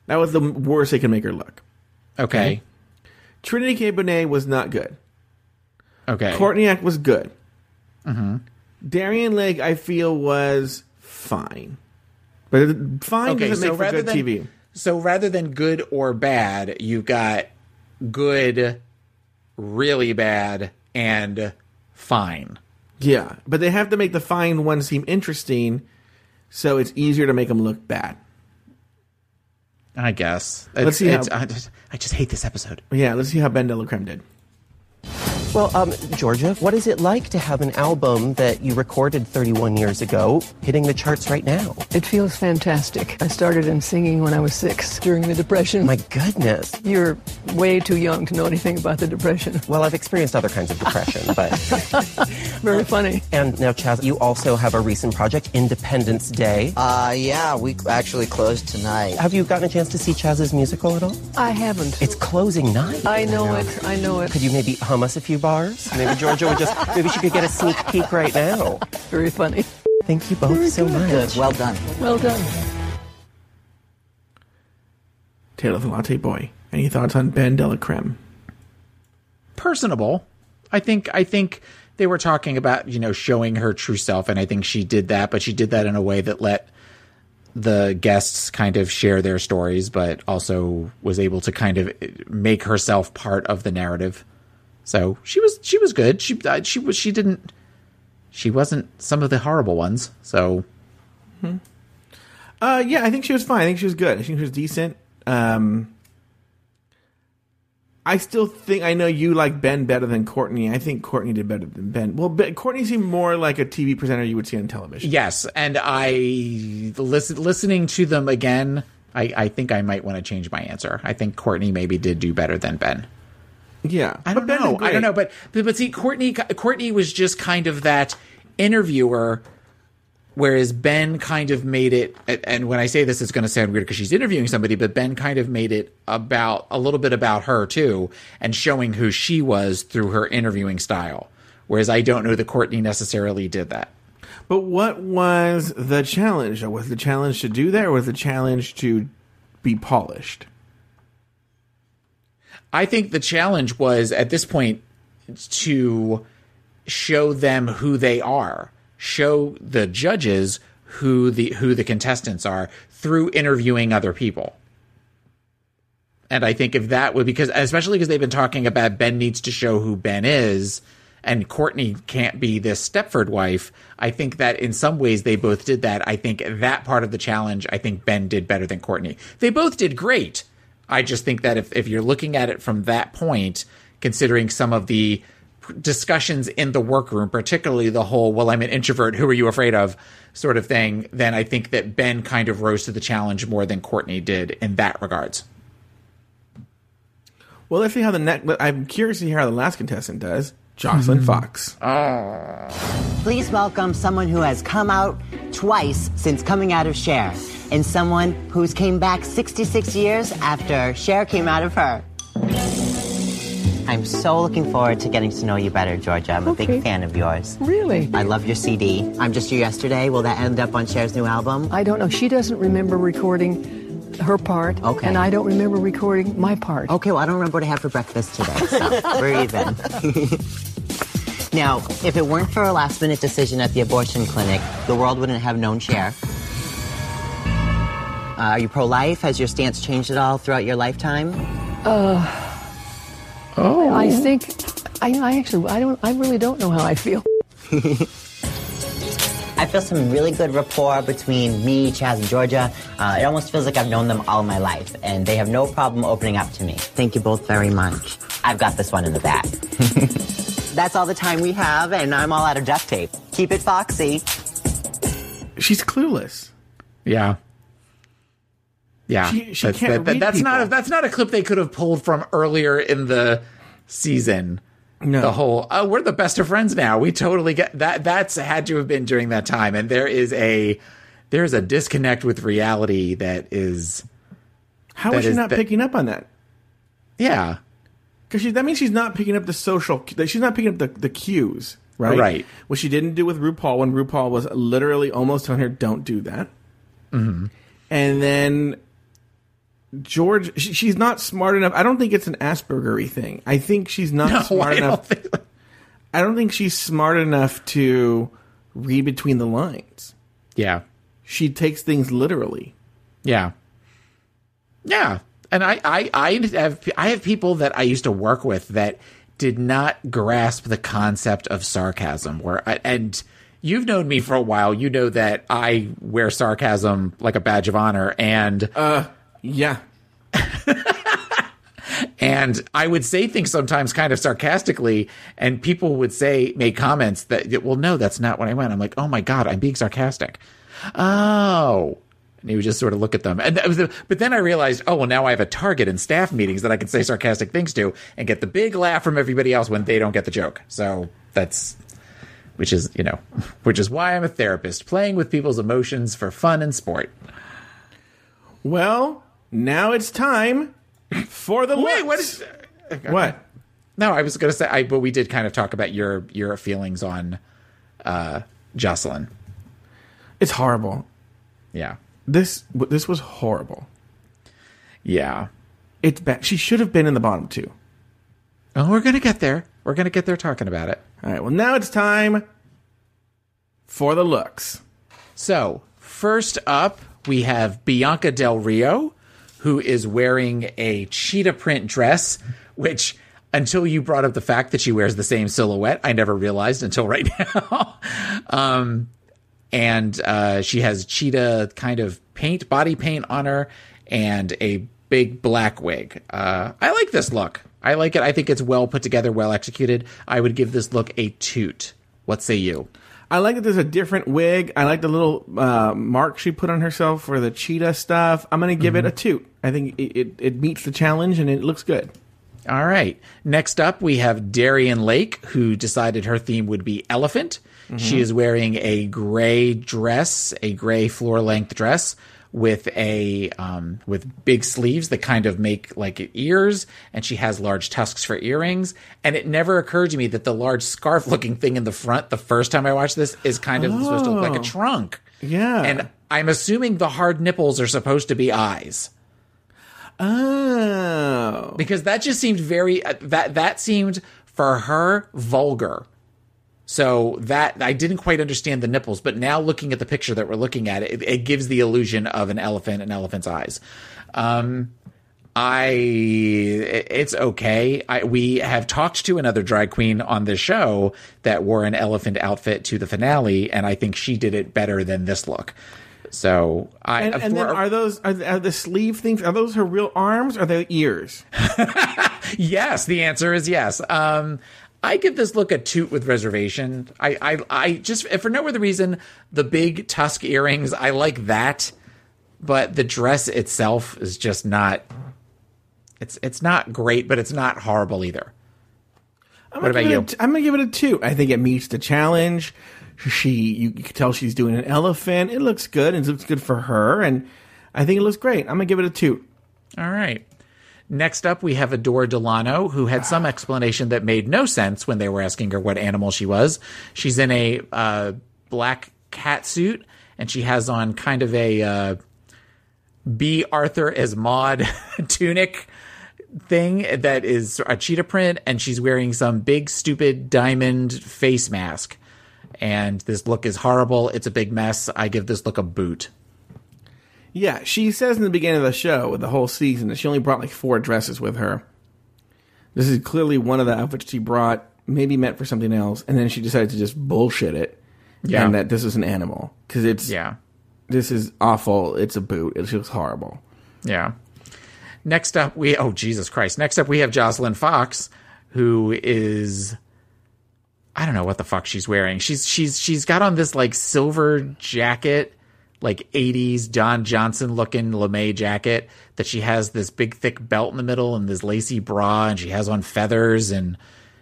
A: That was the worst they could make her look.
B: Okay.
A: Trinity K. Bonet was not good.
B: Okay.
A: Courtney was good.
B: Mm-hmm.
A: Darienne Lake, I feel, was fine. But fine doesn't make for good
B: than
A: TV.
B: So rather than good or bad, you've got good, really bad, and fine.
A: Yeah, but they have to make the fine one seem interesting, so it's easier to make them look bad.
B: I guess.
A: Let's see
B: It's-
A: how-
B: I, just, I just hate this episode.
A: Yeah, let's see how Ben Delacreme did.
E: Well, um, Georgia, what is it like to have an album that you recorded 31 years ago hitting the charts right now?
K: It feels fantastic. I started in singing when I was six during the Depression.
E: My goodness.
K: You're way too young to know anything about the Depression.
E: Well, I've experienced other kinds of depression, but.
K: Very funny.
E: And now, Chaz, you also have a recent project, Independence Day.
C: Uh, yeah, we actually closed tonight.
E: Have you gotten a chance to see Chaz's musical at all?
K: I haven't.
E: It's closing night.
K: I know it. I know it.
E: Could you maybe hum us a few bars? Maybe Georgia would just, maybe she could get a sneak peek right now.
K: Very funny.
E: Thank you both so much.
C: Good. Well done.
K: Well done.
A: Taylor the Latte Boy. Any thoughts on Ben Delacreme?
B: Personable. I think. I think they were talking about you know showing her true self, and I think she did that, but she did that in a way that let the guests kind of share their stories, but also was able to kind of make herself part of the narrative. So she was she was good. She uh, she was she didn't she wasn't some of the horrible ones. So
A: Uh, yeah, I think she was fine. I think she was good. I think she was decent. Um, I still think I know you like Ben better than Courtney. I think Courtney did better than Ben. Well, ben, Courtney seemed more like a TV presenter you would see on television.
B: Yes, and I listen, listening to them again. I, I think I might want to change my answer. I think Courtney maybe did do better than Ben.
A: Yeah,
B: I don't know. I don't know, but, but but see, Courtney Courtney was just kind of that interviewer, whereas Ben kind of made it. And when I say this, it's going to sound weird because she's interviewing somebody, but Ben kind of made it about a little bit about her too, and showing who she was through her interviewing style. Whereas I don't know that Courtney necessarily did that.
A: But what was the challenge? Was the challenge to do that, or was the challenge to be polished?
B: I think the challenge was at this point to show them who they are, show the judges who the who the contestants are through interviewing other people. And I think if that would because especially because they've been talking about Ben needs to show who Ben is and Courtney can't be this Stepford wife, I think that in some ways they both did that. I think that part of the challenge, I think Ben did better than Courtney. They both did great. I just think that if, if you're looking at it from that point, considering some of the discussions in the workroom, particularly the whole, well, I'm an introvert, who are you afraid of sort of thing, then I think that Ben kind of rose to the challenge more than Courtney did in that regards.
A: Well, let's see how the next. I'm curious to hear how the last contestant does. Joslyn mm-hmm. Fox. Ah.
O: Please welcome someone who has come out twice since coming out of Cher, and someone who's came back 66 years after Cher came out of her. I'm so looking forward to getting to know you better, Georgia. I'm a
K: Okay.
O: big fan of yours.
K: Really?
O: I love your CD. I'm Just You Yesterday. Will that end up on Cher's new album?
K: I don't know. She doesn't remember recording her part.
O: Okay.
K: And I don't remember recording my part.
O: Okay, well, I don't remember what I had for breakfast today, so we're even. now, if it weren't for a last minute decision at the abortion clinic, the world wouldn't have known Cher. Uh, are you pro life? Has your stance changed at all throughout your lifetime?
K: Uh,
O: Oh.
K: I think, I, I actually, I don't, I really don't know how I feel.
O: I feel some really good rapport between me, Chaz, and Georgia. Uh, it almost feels like I've known them all my life, and they have no problem opening up to me. Thank you both very much. I've got this one in the bag. That's all the time we have, and I'm all out of duct tape. Keep it foxy.
A: She's clueless.
B: Yeah. Yeah,
A: She- she
B: that's,
A: can't
B: that- that-
A: read
B: that's not a, that's not a clip they could have pulled from earlier in the season.
A: No.
B: The whole oh we're the best of friends now. We totally get that. That's had to have been during that time, and there is a there is a disconnect with reality that is.
A: How
B: that
A: is she not
B: that-
A: picking up on that?
B: Yeah,
A: because that means she's not picking up the social. She's not picking up the, the cues, right?
B: Right.
A: What she didn't do with RuPaul when RuPaul was literally almost telling her, "Don't do that."
B: Mm-hmm.
A: And then George, she, she's not smart enough. I don't think it's an Aspergery thing. I think she's not
B: No,
A: smart
B: I don't
A: enough. I don't think she's smart enough to read between the lines.
B: Yeah.
A: She takes things literally.
B: Yeah. Yeah. And I, I, I have I have people that I used to work with that did not grasp the concept of sarcasm. Where I, and you've known me for a while, you know that I wear sarcasm like a badge of honor, and
A: uh, yeah,
B: and I would say things sometimes kind of sarcastically, and people would say make comments that well, no, that's not what I meant. I'm like, oh my god, I'm being sarcastic. Oh. And he would just sort of look at them. And that was the, but then I realized, oh, well, now I have a target in staff meetings that I can say sarcastic things to and get the big laugh from everybody else when they don't get the joke. So that's, which is, you know, which is why I'm a therapist, playing with people's emotions for fun and sport.
A: Well, now it's time for the
B: Wait, what is
A: what?
B: No, I was going to say, I, but we did kind of talk about your your feelings on uh, Joslyn.
A: It's horrible.
B: Yeah.
A: This this was horrible.
B: Yeah.
A: It's bad. She should have been in the bottom two.
B: Oh, we're gonna get there. We're gonna get there talking about it.
A: All right. Well, now it's time for the looks.
B: So first up, we have Bianca Del Rio, who is wearing a cheetah print dress, which until you brought up the fact that she wears the same silhouette, I never realized until right now. um, and uh, she has cheetah kind of paint, body paint on her, and a big black wig. Uh, I like this look. I like it. I think it's well put together, well executed. I would give this look a toot. What say you?
A: I like that there's a different wig. I like the little uh, mark she put on herself for the cheetah stuff. I'm going to give it a toot. I think it, it, it meets the challenge and it looks good.
B: All right. Next up, we have Darienne Lake, who decided her theme would be elephant. She is wearing a gray dress, a gray floor length dress with a um, with big sleeves that kind of make like ears, and she has large tusks for earrings. And it never occurred to me that the large scarf looking thing in the front, the first time I watched this, is kind of supposed to look like
A: Oh.
B: a trunk.
A: Yeah.
B: And I'm assuming the hard nipples are supposed to be eyes.
A: Oh.
B: Because that just seemed very uh, that that seemed for her vulgar. So that I didn't quite understand the nipples, but now looking at the picture that we're looking at, it, it gives the illusion of an elephant and elephant's eyes. Um, I it's okay. I, we have talked to another drag queen on this show that wore an elephant outfit to the finale, and I think she did it better than this look. So I
A: And, and then are those are, are the sleeve things? Are those her real arms? Or are they ears?
B: yes, the answer is yes. Um, I give this look a toot with reservation. I, I, I just for no other reason, the big tusk earrings, I like that, but the dress itself is just not. It's it's not great, but it's not horrible either.
A: I'm
B: What about
A: give
B: you?
A: it a- I'm gonna give it a two. I think it meets the challenge. She, you, you can tell she's doing an elephant. It looks good, and it looks good for her. And I think it looks great. I'm gonna give it a two.
B: All right. Next up, we have Adore Delano, who had some explanation that made no sense when they were asking her what animal she was. She's in a uh, black cat suit, and she has on kind of a uh, Bea Arthur as Maude tunic thing that is a cheetah print, and she's wearing some big, stupid diamond face mask. And this look is horrible. It's a big mess. I give this look a boot.
A: Yeah, she says in the beginning of the show, the whole season, that she only brought like four dresses with her. This is clearly one of the outfits she brought, maybe meant for something else, and then she decided to just bullshit it.
B: Yeah.
A: and that this is an animal because it's
B: Yeah.
A: This is awful. It's a boot. It looks horrible.
B: Yeah. Next up, we oh Jesus Christ! Next up, we have Joslyn Fox, who is I don't know what the fuck she's wearing. She's she's she's got on this like silver jacket, like '80s Don Johnson looking lame jacket that she has this big thick belt in the middle and this lacy bra, and she has on feathers and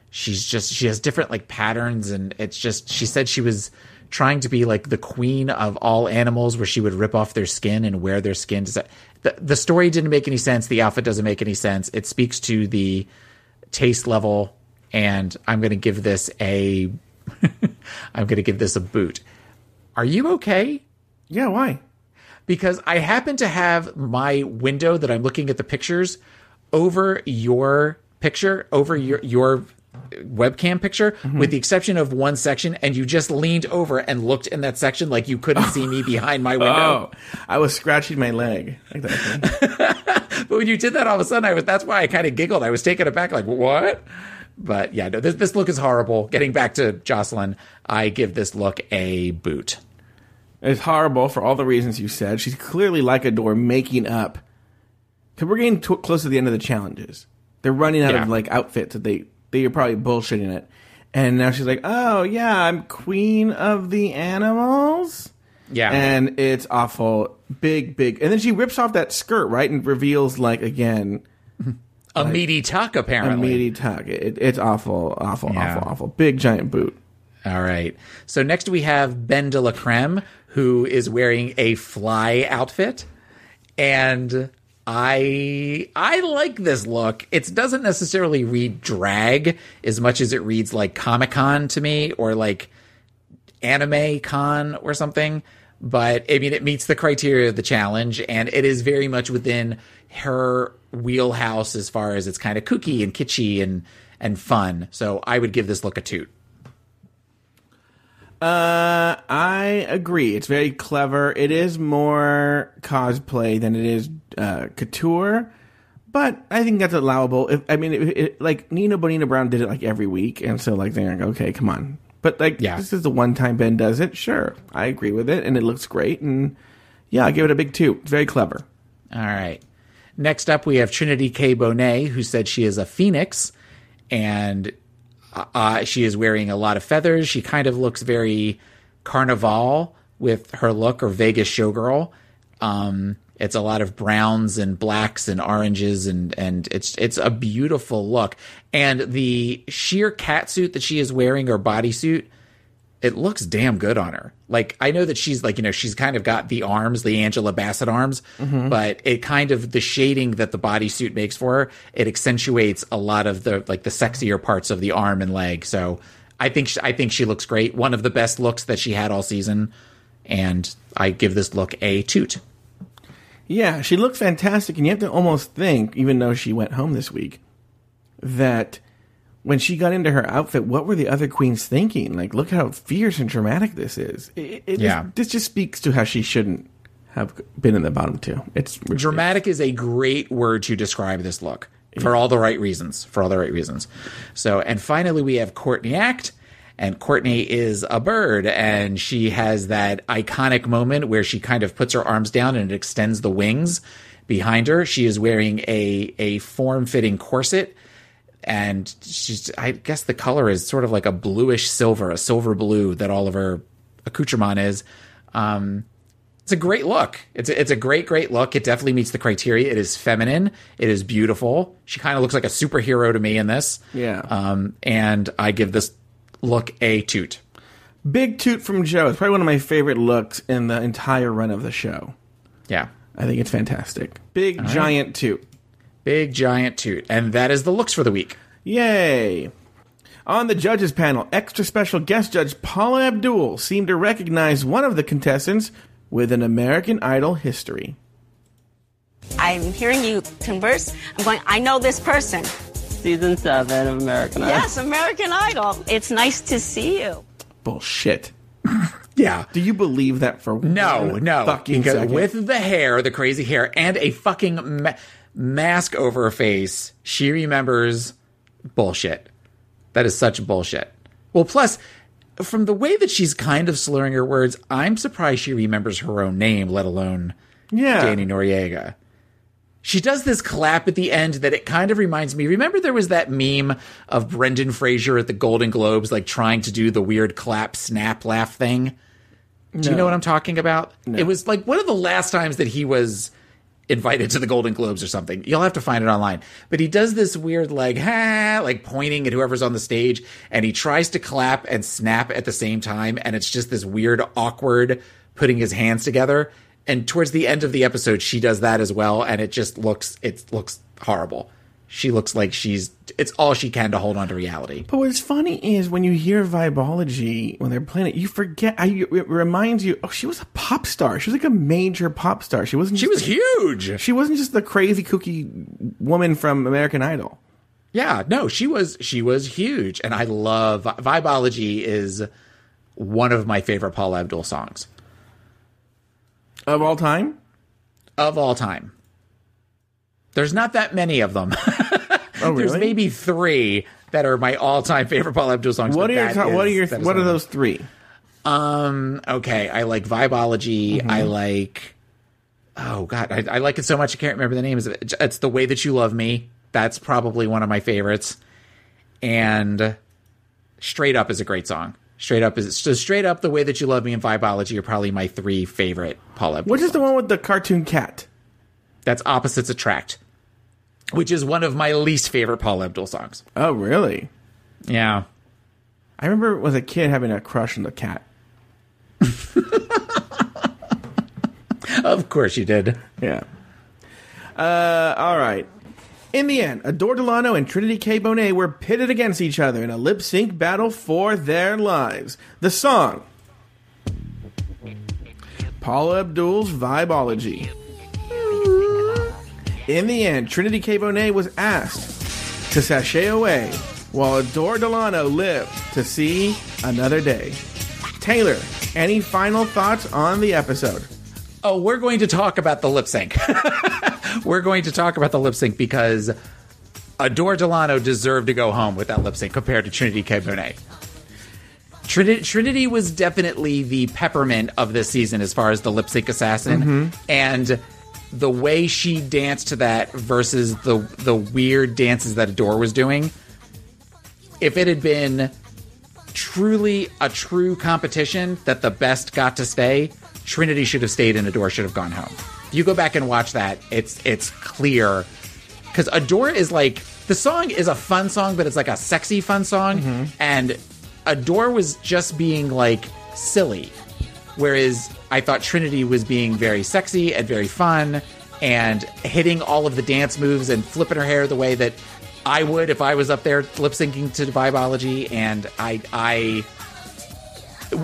B: she's just she has different like patterns and it's just she said she was trying to be like the queen of all animals where she would rip off their skin and wear their skin. To the, the story didn't make any sense. The outfit doesn't make any sense. It speaks to the taste level and i'm going to give this a i'm going to give this a boot. Are you okay
A: yeah why?
B: Because i happen to have my window that i'm looking at the pictures over your picture over your your webcam picture
A: Mm-hmm.
B: with the exception of one section and you just leaned over and looked in that section like you couldn't see me behind my window.
A: Oh, I was scratching my leg.
B: But when you did that all of a sudden i was that's why i kind of giggled. I was taken aback like what? But yeah no this, this look is horrible. Getting back to Joslyn i give this look a boot
A: It's horrible for all the reasons you said. She's clearly like a door making up. Because we're getting to, close to the end of the challenges. They're running out
B: Yeah.
A: of like outfits that they they are probably bullshitting it. And now she's like, "Oh yeah, I'm queen of the animals."
B: Yeah.
A: and it's awful, big, big. And then she rips off that skirt right and reveals like again
B: a meaty tuck apparently
A: a meaty tuck. It, it's awful, awful,
B: Yeah.
A: awful, awful. Big giant boot.
B: All right. So next we have Ben de la Creme, who is wearing a fly outfit. And I I like this look. It doesn't necessarily read drag as much as it reads like Comic Con to me or like anime con or something. But I mean it meets the criteria of the challenge and it is very much within her wheelhouse as far as it's kind of kooky and kitschy and and fun. So I would give this look a toot.
A: Uh, I agree. It's very clever. It is more cosplay than it is uh, couture, but I think that's allowable. If I mean, it, it, like Nina Bonina Brown did it like every week, and so like they're like, okay, come on. But like, this is the one time Ben does it. Sure, I agree with it, and it looks great. And yeah, I give it a big two. It's very clever.
B: All right. Next up, we have Trinity K. Bonet, who said she is a phoenix, and uh, she is wearing a lot of feathers. She kind of looks very carnival with her look, or Vegas showgirl. Um, it's a lot of browns and blacks and oranges, and and it's it's a beautiful look. And the sheer cat suit that she is wearing, or bodysuit, it looks damn good on her. Like I know that she's like you know she's kind of got the arms, the Angela Bassett arms,
A: Mhm.
B: but it kind of the shading that the bodysuit makes for her, it accentuates a lot of the like the sexier parts of the arm and leg. So I think she, I think she looks great. One of the best looks that she had all season, and I give this look a toot.
A: Yeah, she looks fantastic, and you have to almost think, even though she went home this week, that when she got into her outfit, what were the other queens thinking? Like, look how fierce and dramatic this is. It, it
B: Yeah.
A: just, this just speaks to how she shouldn't have been in the bottom two. It's
B: Dramatic is a great word to describe this look for all the right reasons. For all the right reasons. So, and finally, we have Courtney Act. And Courtney is a bird, and she has that iconic moment where she kind of puts her arms down and it extends the wings behind her. She is wearing a a form fitting corset, and she's I guess the color is sort of like a bluish silver, a silver blue that all of her accoutrement is. Um, it's a great look. It's a, it's a great, great look. It definitely meets the criteria. It is feminine. It is beautiful. She kind of looks like a superhero to me in this.
A: Yeah.
B: Um, and I give this look a toot.
A: Big toot from Joe. It's probably one of my favorite looks in the entire run of the show.
B: Yeah.
A: I think it's fantastic. Big,
B: right.
A: giant toot.
B: Big, giant toot. And that is the looks for the week.
A: Yay! On the judges panel, extra special guest judge Paula Abdul seemed to recognize one of the contestants with an American Idol history.
P: I'm hearing you converse. I'm going, I know this person.
J: Season seven of American Idol.
P: Yes, American Idol. It's nice to see you.
A: Bullshit.
B: Yeah.
A: Do you believe that for
B: No,
A: one
B: no.
A: fucking
B: Because
A: second?
B: with the hair, the crazy hair, and a fucking ma- mask over her face, she remembers bullshit. That is such bullshit. Well, plus, from the way that she's kind of slurring her words, I'm surprised she remembers her own name, let alone
A: Yeah.
B: Danny Noriega. She does this clap at the end that it kind of reminds me. Remember, there was that meme of Brendan Fraser at the Golden Globes, like trying to do the weird clap, snap, laugh thing. Do you know what I'm talking about?
A: No.
B: It was like one of the last times that he was invited to the Golden Globes or something. You'll have to find it online. But he does this weird like ha like pointing at whoever's on the stage and he tries to clap and snap at the same time and it's just this weird awkward putting his hands together. And towards the end of the episode she does that as well and it just looks it looks horrible. She looks like she's it's all she can to hold on to reality.
A: But what's funny is when you hear Vibeology when they're playing it, you forget. I, it reminds you. Oh, she was a pop star. She was like a major pop star. She wasn't.
B: She was
A: the-
B: huge.
A: She wasn't just the crazy kooky woman from American Idol.
B: Yeah, no, she was she was huge, and I love Vibeology is one of my favorite Paula Abdul songs
A: of all time.
B: Of all time, there's not that many of them.
A: Oh,
B: There's maybe three that are my all-time favorite Paula Abdul songs.
A: What are your
B: that
A: top- what are your what are those three?
B: Um. Okay. I like Vibeology.
A: Mm-hmm.
B: I like. Oh God, I, I like it so much I can't remember the names of it. It's the way that you love me. That's probably one of my favorites. And Straight Up is a great song. Straight Up is so Straight Up, the way that you love me, and Vibeology are probably my three favorite Paula Abdul.
A: Which is the one with the cartoon cat?
B: That's Opposites Attract, which is one of my least favorite Paula Abdul songs.
A: Oh, really?
B: Yeah.
A: I remember as a kid having a crush on the cat.
B: Of course you did.
A: Yeah. Uh, all right. In the end, Adore Delano and Trinity K. Bonet were pitted against each other in a lip sync battle for their lives. The song Paula Abdul's Vibeology. In the end, Trinity K. Bonet was asked to sashay away while Adore Delano lived to see another day. Taylor, any final thoughts on the episode?
B: Oh, we're going to talk about the lip sync. we're going to talk about the lip sync because Adore Delano deserved to go home with that lip sync compared to Trinity K. Bonet. Trinity, Trinity was definitely the peppermint of this season as far as the lip sync assassin.
A: Mhm.
B: And the way she danced to that versus the the weird dances that Adore was doing, if it had been truly a true competition that the best got to stay, Trinity should have stayed and Adore should have gone home. If you go back and watch that, it's it's clear. Because Adore is like the song is a fun song, but it's like a sexy fun song, mm-hmm. and Adore was just being like silly, whereas I thought Trinity was being very sexy and very fun and hitting all of the dance moves and flipping her hair the way that I would if I was up there lip syncing to Vibeology, and I I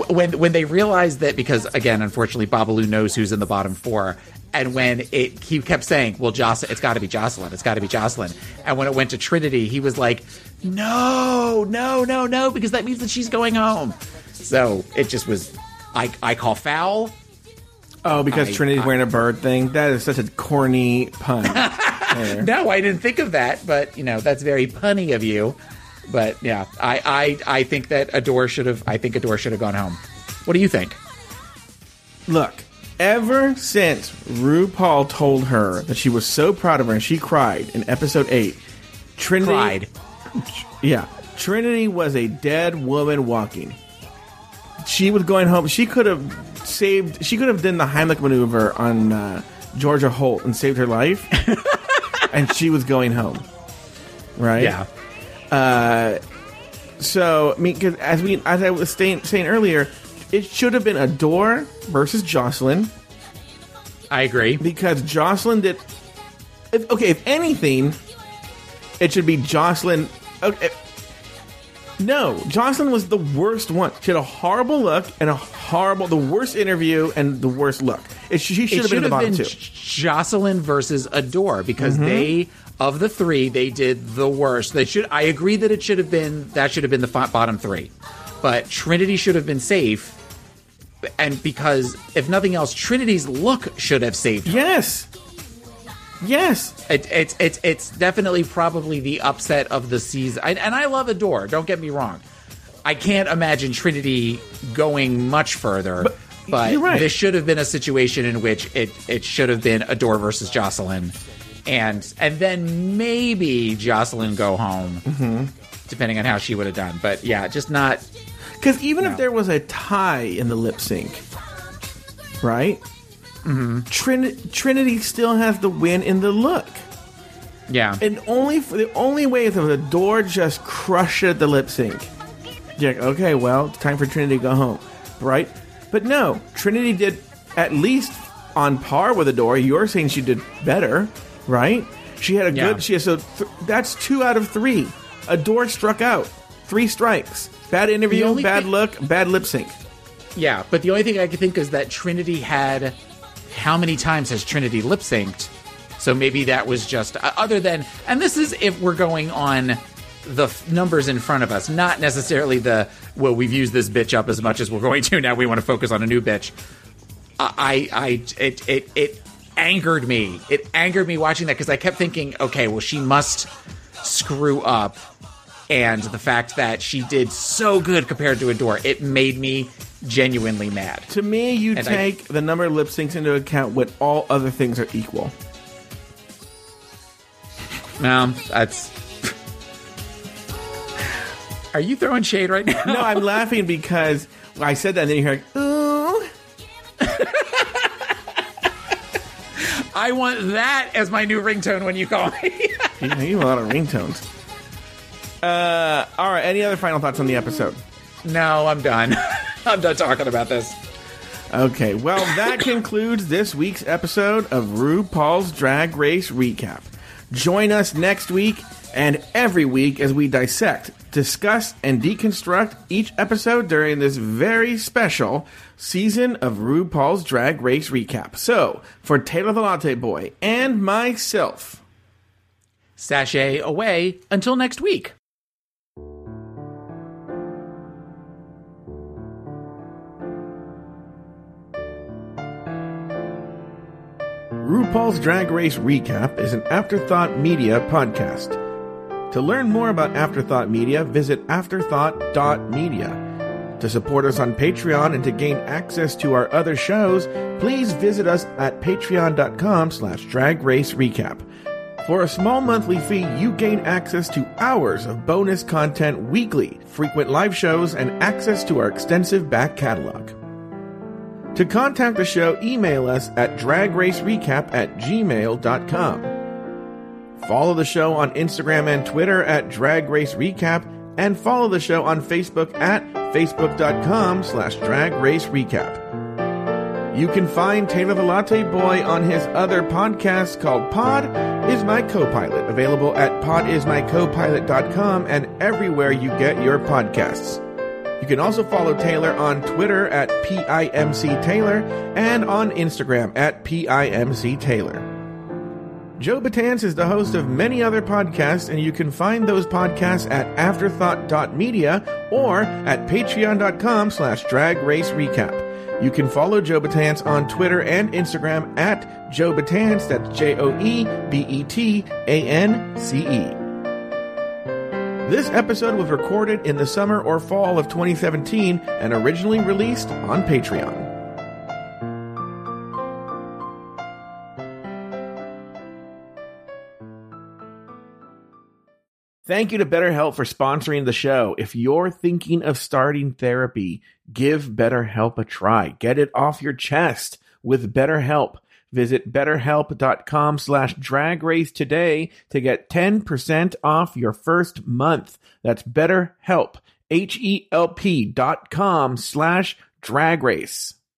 B: when when they realized that because again, unfortunately, Babalu knows who's in the bottom four. And when it, he kept saying, "Well, Joslyn, it's got to be Joslyn. It's got to be Joslyn." And when it went to Trinity, he was like, "No, no, no, no," because that means that she's going home. So it just was, I I call foul.
A: Oh, because
B: I-
A: Trinity's
B: I-
A: wearing a bird thing. That is such a corny pun.
B: No, I didn't think of that, but you know that's very punny of you. But yeah, I I, I think that Adore should have. I think Adore should have gone home. What do you think?
A: Look, ever since RuPaul told her that she was so proud of her and she cried in episode 8, Trinity.
B: Cried.
A: Yeah. Trinity was a dead woman walking. She was going home. She could have saved. She could have done the Heimlich maneuver on uh, Georgia Holt and saved her life. and she was going home. Right?
B: Yeah.
A: Uh, so, I mean, cause as we, as I was saying, saying earlier, it should have been Adore versus Joslyn.
B: I agree
A: because Joslyn did. If, okay, if anything, it should be Joslyn. Okay, no, Joslyn was the worst one. She had a horrible look and a horrible, the worst interview and the worst look. It, she should have been in the bottom two.
B: Joslyn versus Adore because
A: Mhm.
B: they of the three they did the worst. They should. I agree that it should have been that should have been the bottom three, but Trinity should have been safe. And because if nothing else, Trinity's look should have saved her.
A: Yes. Yes.
B: It, it's it's it's definitely probably the upset of the season. I, and I love Adore. Don't get me wrong. I can't imagine Trinity going much further. But,
A: you're right.
B: this should have been a situation in which it it should have been Adore versus Joslyn, and and then maybe Joslyn go home,
A: Mm-hmm.
B: depending on how she would have done. But yeah, just not.
A: Because even if there was a tie in the lip sync, right?
B: Mm-hmm.
A: Trin- Trinity still has the win in the look.
B: Yeah.
A: And only for the only way is if the door just crushed the lip sync. You're like, okay, well, it's time for Trinity to go home, right? But no, Trinity did at least on par with the door. You're saying she did better, right? She had a
B: Yeah.
A: good. She has so th- that's two out of three. Adore struck out, three strikes. Bad interview, bad
B: thing-
A: look, bad lip sync.
B: Yeah, but the only thing I can think is that Trinity had. How many times has Trinity lip synced? So maybe that was just uh, other than. And this is if we're going on the f- numbers in front of us, not necessarily the well. We've used this bitch up as much as we're going to. Now we want to focus on a new bitch. I, I, it, it, it angered me. It angered me watching that because I kept thinking, okay, well, she must screw up. And the fact that she did so good compared to Adore, it made me genuinely mad.
A: To me, you
B: And I-
A: take the number of lip syncs into account when all other things are equal.
B: No, that's. Are you throwing shade right now?
A: No, I'm laughing because I said that, and then you're like, ooh.
B: I want that as my new ringtone when you call me.
A: You have a lot of ringtones. Uh, all right. Any other final thoughts on the episode?
B: No, I'm done. I'm done talking about this.
A: Okay. Well, that concludes this week's episode of RuPaul's Drag Race Recap. Join us next week and every week as we dissect, discuss, and deconstruct each episode during this very special season of RuPaul's Drag Race Recap. So, for Taylor the Latte Boy and myself,
B: Sashay away until next week.
A: RuPaul's Drag Race Recap is an Afterthought Media podcast. To learn more about Afterthought Media, visit afterthought.media. To support us on Patreon and to gain access to our other shows, please visit us at patreon.com slash drag race recap. For a small monthly fee, you gain access to hours of bonus content weekly, frequent live shows, and access to our extensive back catalog. To contact the show, email us at dragracerecap at gmail.com. Follow the show on Instagram and Twitter at Drag Race Recap, and follow the show on Facebook at facebook.com slash drag race recap. You can find Taylor the Latte Boy on his other podcast called Pod Is My Co-Pilot, available at podismycopilot.com and everywhere you get your podcasts. You can also follow Taylor on Twitter at PIMC Taylor and on Instagram at PIMC Taylor. Joe Batance is the host of many other podcasts, and you can find those podcasts at afterthought.media or at patreon.com slash drag race recap. You can follow Joe Batance on Twitter and Instagram at Joe Batance, that's J This episode was recorded in the summer or fall of 2017 and originally released on Patreon. Thank you to BetterHelp for sponsoring the show. If you're thinking of starting therapy, give BetterHelp a try. Get it off your chest with BetterHelp. Visit betterhelp.com slash drag race today to get 10% off your first month. That's betterhelp, H-E-L-P dot com slash drag race.